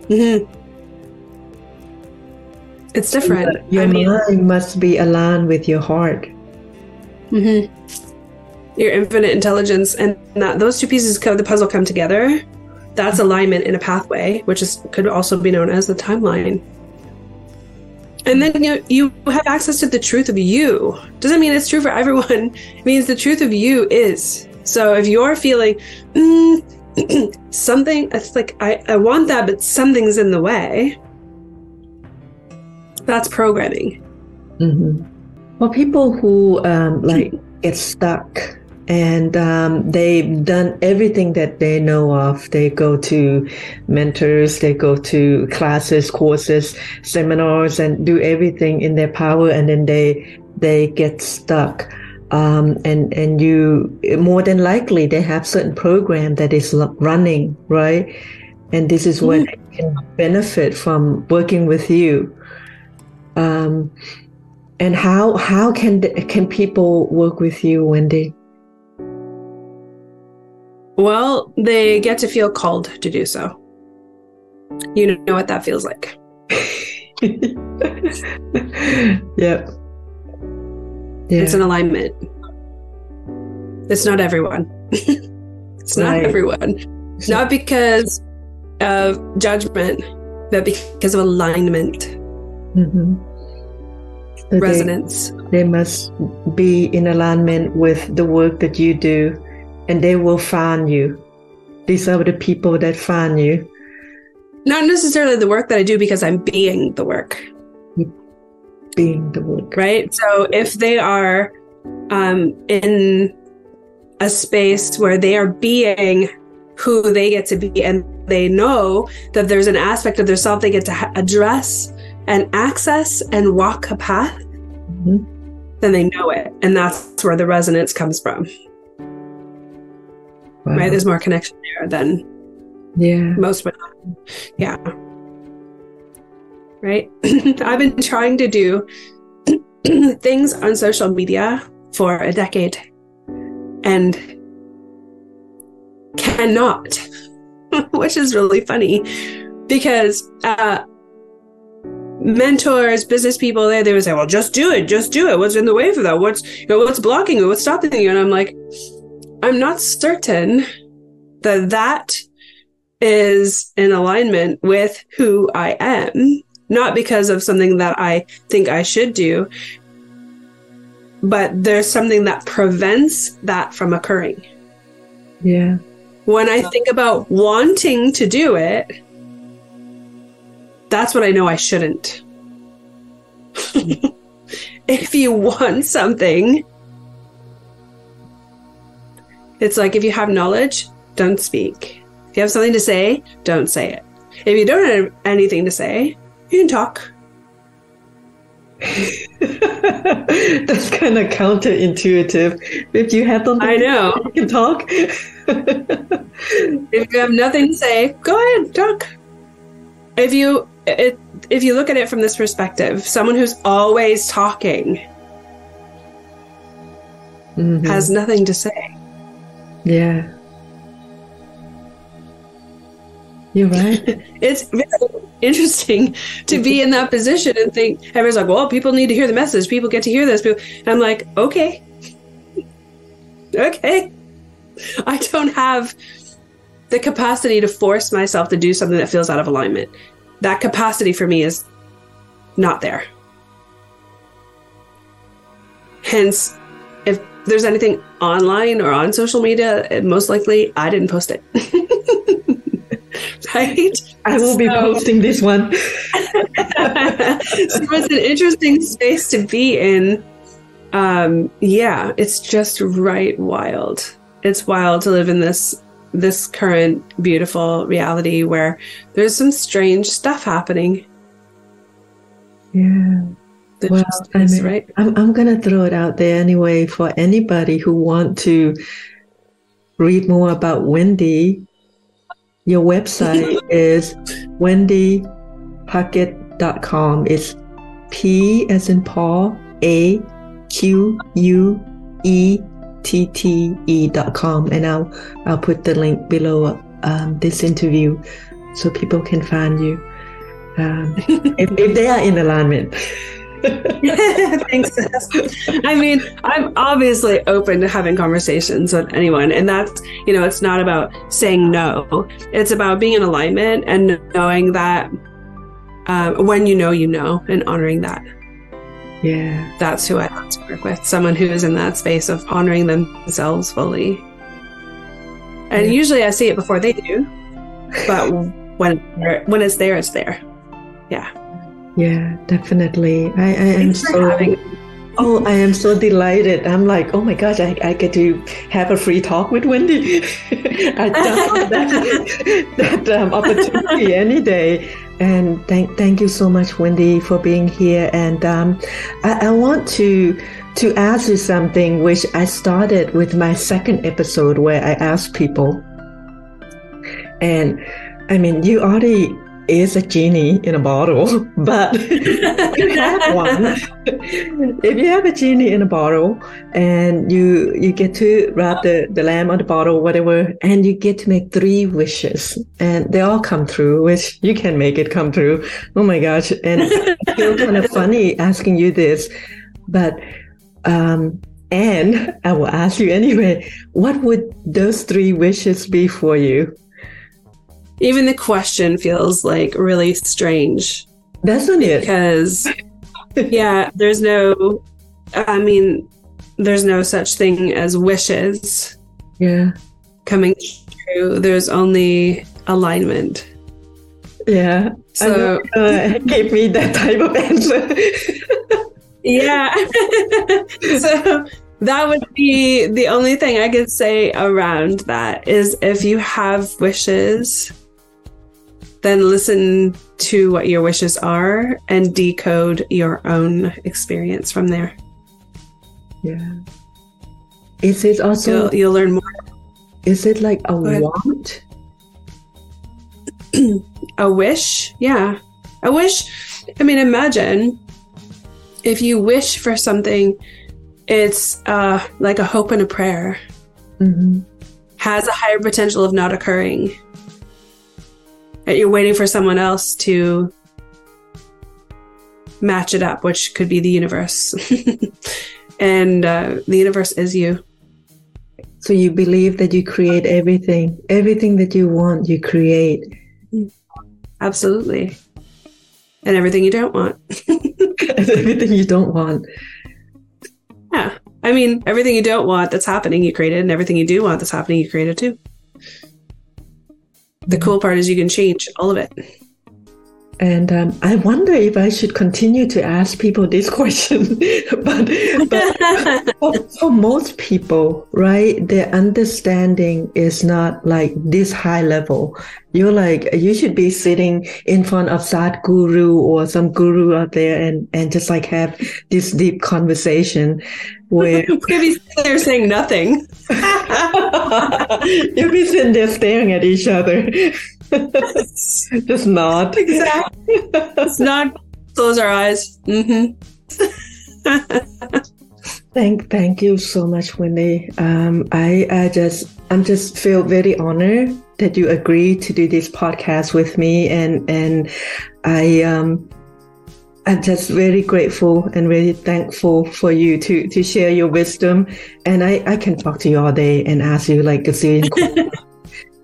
Mm-hmm. It's different. Your, mind mean, must be aligned with your heart. Mm-hmm. Your infinite intelligence and that those two pieces of the puzzle come together. That's alignment in a pathway, which is could also be known as the timeline. And then you you have access to the truth of you. Doesn't mean it's true for everyone. It means the truth of you is. So if you're feeling mm, something, it's like I, I want that, but something's in the way. That's programming. Mm-hmm. Well, people who um, like get stuck and um, they've done everything that they know of. They go to mentors, they go to classes, courses, seminars, and do everything in their power, and then they they get stuck. Um, and and you more than likely they have certain program that is running right, and this is when mm-hmm. they can benefit from working with you. Um, and how how can can people work with you, Wendy? Well, they get to feel called to do so. You know what that feels like. yep. Yeah. It's an alignment. It's not everyone. it's not everyone. Not because of judgment, but because of alignment. Mm-hmm. So resonance. They, they must be in alignment with the work that you do and they will find you. These are the people that find you. Not necessarily the work that I do because I'm being the work. Being the work. Right? So if they are um, in a space where they are being who they get to be and they know that there's an aspect of their self they get to ha- address and access and walk a path, mm-hmm. then they know it. And that's where the resonance comes from. Wow. Right? There's more connection there than yeah most women. Yeah. Right? I've been trying to do things on social media for a decade and cannot, which is really funny because uh, mentors, business people, they, they would say, well, just do it. Just do it. What's in the way for that? What's, you know, what's blocking you? What's stopping you? And I'm like, I'm not certain that that is in alignment with who I am, not because of something that I think I should do, but there's something that prevents that from occurring. Yeah. When I think about wanting to do it, that's what I know I shouldn't. if you want something, it's like if you have knowledge, don't speak. If you have something to say, don't say it. If you don't have anything to say, you can talk. That's kind of counterintuitive. If you have something, I know. you can talk. if you have nothing to say, go ahead, talk. If you it, if you look at it from this perspective, someone who's always talking Mhm. has nothing to say. Yeah. You're right. It's very interesting to be in that position and think everyone's like, well, people need to hear the message. People get to hear this. And I'm like, okay. okay. I don't have the capacity to force myself to do something that feels out of alignment. That capacity for me is not there. Hence, if there's anything online or on social media, most likely I didn't post it. right? I will be posting this one. so it's an interesting space to be in. Um, yeah, it's just right wild. It's wild to live in this this current beautiful reality where there's some strange stuff happening. Yeah. That Well, I is, mean, right? I'm, I'm going to throw it out there anyway for anybody who want to read more about Wendy. Your website is wendypaquette.com. It's P as in Paul, A Q U E T T E dot com. And I'll, I'll put the link below um, this interview so people can find you. Um, if, if they are in alignment. Thanks. I mean, I'm obviously open to having conversations with anyone, and that's you know, it's not about saying no. It's about being in alignment and knowing that um, when you know, you know, and honoring that. Yeah. That's who I like to work with. Someone who is in that space of honoring themselves fully. And Yeah. usually, I see it before they do, but when when it's there, it's there. Yeah. Yeah, definitely. I, I am so having oh, I am so delighted. I'm like, oh my gosh, I, I get to have a free talk with Wendy. I just want that that um, opportunity any day. And thank thank you so much, Wendy, for being here. And um, I, I want to to ask you something, which I started with my second episode where I asked people. And I mean, you already is a genie in a bottle, but if you have one. if you have a genie in a bottle and you you get to wrap the, the lamp on the bottle, whatever, and you get to make three wishes and they all come true, which you can make it come true. Oh my gosh. And I feel kind of funny asking you this, but um and I will ask you anyway, what would those three wishes be for you? Even the question feels like really strange Doesn't it? because yeah there's no i mean there's no such thing as wishes Yeah. coming true there's only alignment Yeah. So uh, gave me that type of answer. yeah so that would be the only thing i could say around that is if you have wishes then listen to what your wishes are and decode your own experience from there. Yeah. Is it also you'll, you'll learn more. Is it like a want? a wish? Yeah. A wish? I mean imagine if you wish for something it's uh like a hope and a prayer. Hmm has a higher potential of not occurring you're waiting for someone else to match it up, which could be the universe. and uh, the universe is you. So you believe that you create everything, everything that you want, you create. Absolutely. And everything you don't want. everything you don't want. Yeah. I mean, everything you don't want that's happening, you created, and everything you do want that's happening, you created too. The cool part is you can change all of it. And um, I wonder if I should continue to ask people this question. but, but for, for, most people, right, their understanding is not like this high level. You're like, you should be sitting in front of Sadhguru or some guru out there and, and just like have this deep conversation where. you could be sitting there saying nothing. You'll be sitting there staring at each other. Just nod. Exactly. Just nod. Close our eyes. Mm-hmm. thank, thank you so much, Wendy. Um, I, I just, I'm just feel very honored that you agreed to do this podcast with me, and and I, um, I'm just very grateful and really thankful for you to to share your wisdom. And I, I can talk to you all day and ask you like a zillion questions.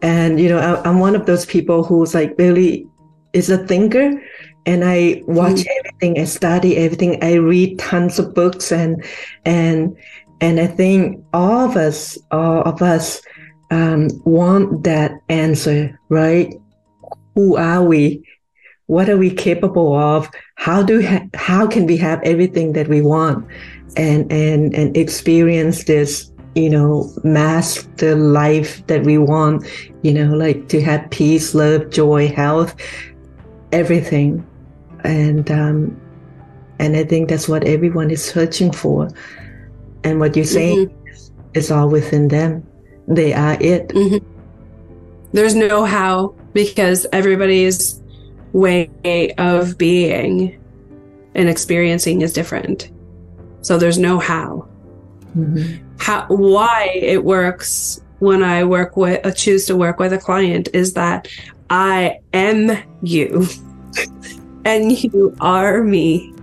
And, you know, I, am one of those people who's like really is a thinker and I watch mm. everything, I study everything, I read tons of books and, and, and I think all of us, all of us, um, want that answer, right? Who are we? What are we capable of? How do, ha- how can we have everything that we want and, and, and experience this you know, mask the life that we want, you know, like to have peace, love, joy, health, everything. And, um, and I think that's what everyone is searching for. And what you're saying mm-hmm. is all within them. They are it. Mm-hmm. There's no how because everybody's way of being and experiencing is different. So there's no how. Mm-hmm how why it works when I work with uh, choose to work with a client is that I am you and you are me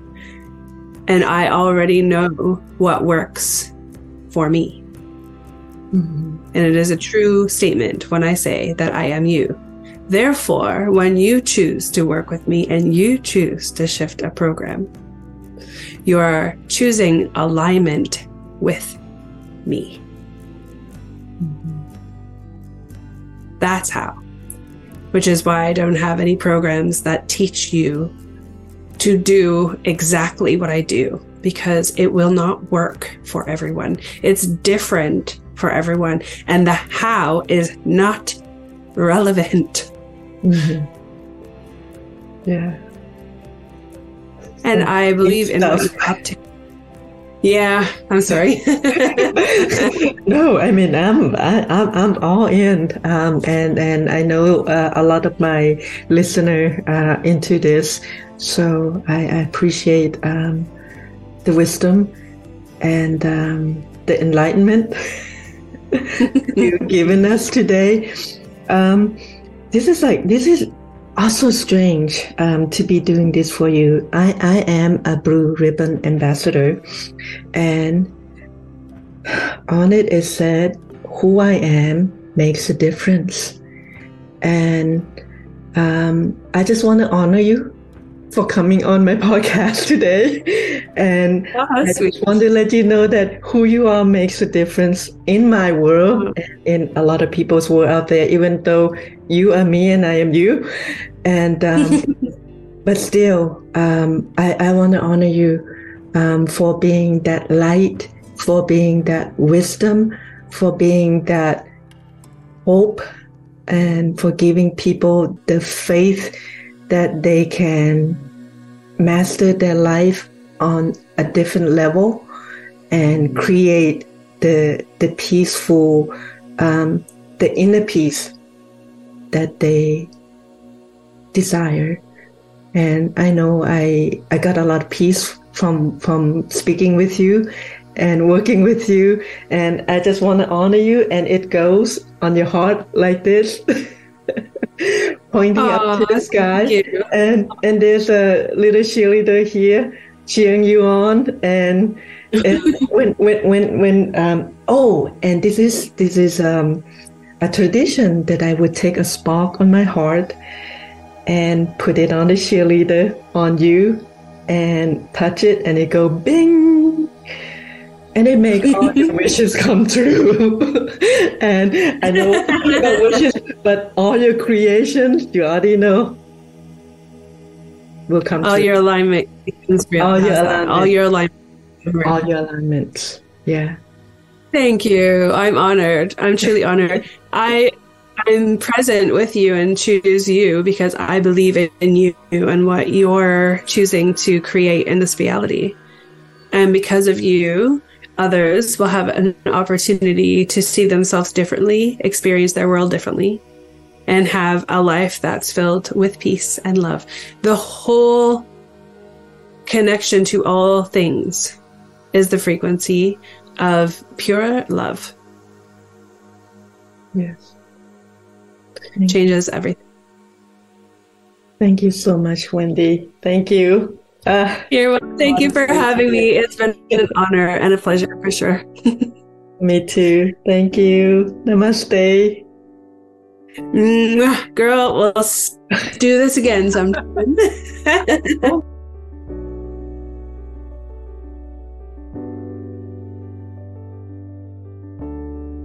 and I already know what works for me. Mm-hmm. And it is a true statement when I say that I am you. Therefore, when you choose to work with me and you choose to shift a program, you are choosing alignment with me. Mm-hmm. That's how. Which is why I don't have any programs that teach you to do exactly what I do because it will not work for everyone. It's different for everyone, and the how is not relevant. Mm-hmm. Yeah. And I believe in what you have to yeah, I'm sorry. no, I mean I'm I, am I'm, I'm all in, um, and and I know uh, a lot of my listener uh, into this, so I, I appreciate um, the wisdom and um, the enlightenment you've given us today. Um, this is like this is also strange um, to be doing this for you. I, I am a Blue Ribbon Ambassador, and on it is said, Who I am makes a difference. And um, I just want to honor you for coming on my podcast today. And oh, I just want to let you know that who you are makes a difference in my world mm-hmm. and in a lot of people's world out there, even though you are me and I am you. And, um, but still, um, I, I want to honor you um, for being that light, for being that wisdom, for being that hope, and for giving people the faith that they can master their life on a different level and create the the peaceful um, the inner peace that they desire. And i know i i got a lot of peace from from speaking with you and working with you. And i just want to honor you and it goes on your heart like this pointing up to the sky, and and there's a little cheerleader here cheering you on, and, and when when when when um oh, and this is this is um a tradition that I would take a spark on my heart and put it on the cheerleader on you and touch it and it go bing and it make all your wishes come true. and I know your wishes, but all your creations, you already know, will come. All true. your alignment, all your alignment, all your alignment, all your alignments. Yeah. Thank you. I'm honored. I'm truly honored. I I'm present with you and choose you because I believe in you and what you're choosing to create in this reality. And because of you, others will have an opportunity to see themselves differently, experience their world differently, and have a life that's filled with peace and love. The whole connection to all things is the frequency of pure love. Yes. Thank Changes everything. Thank you so much, Wendy. Thank you. Uh, You're welcome. Thank you for having me. It's been an honor and a pleasure for sure. me too. Thank you. Namaste. Girl, we'll do this again sometime.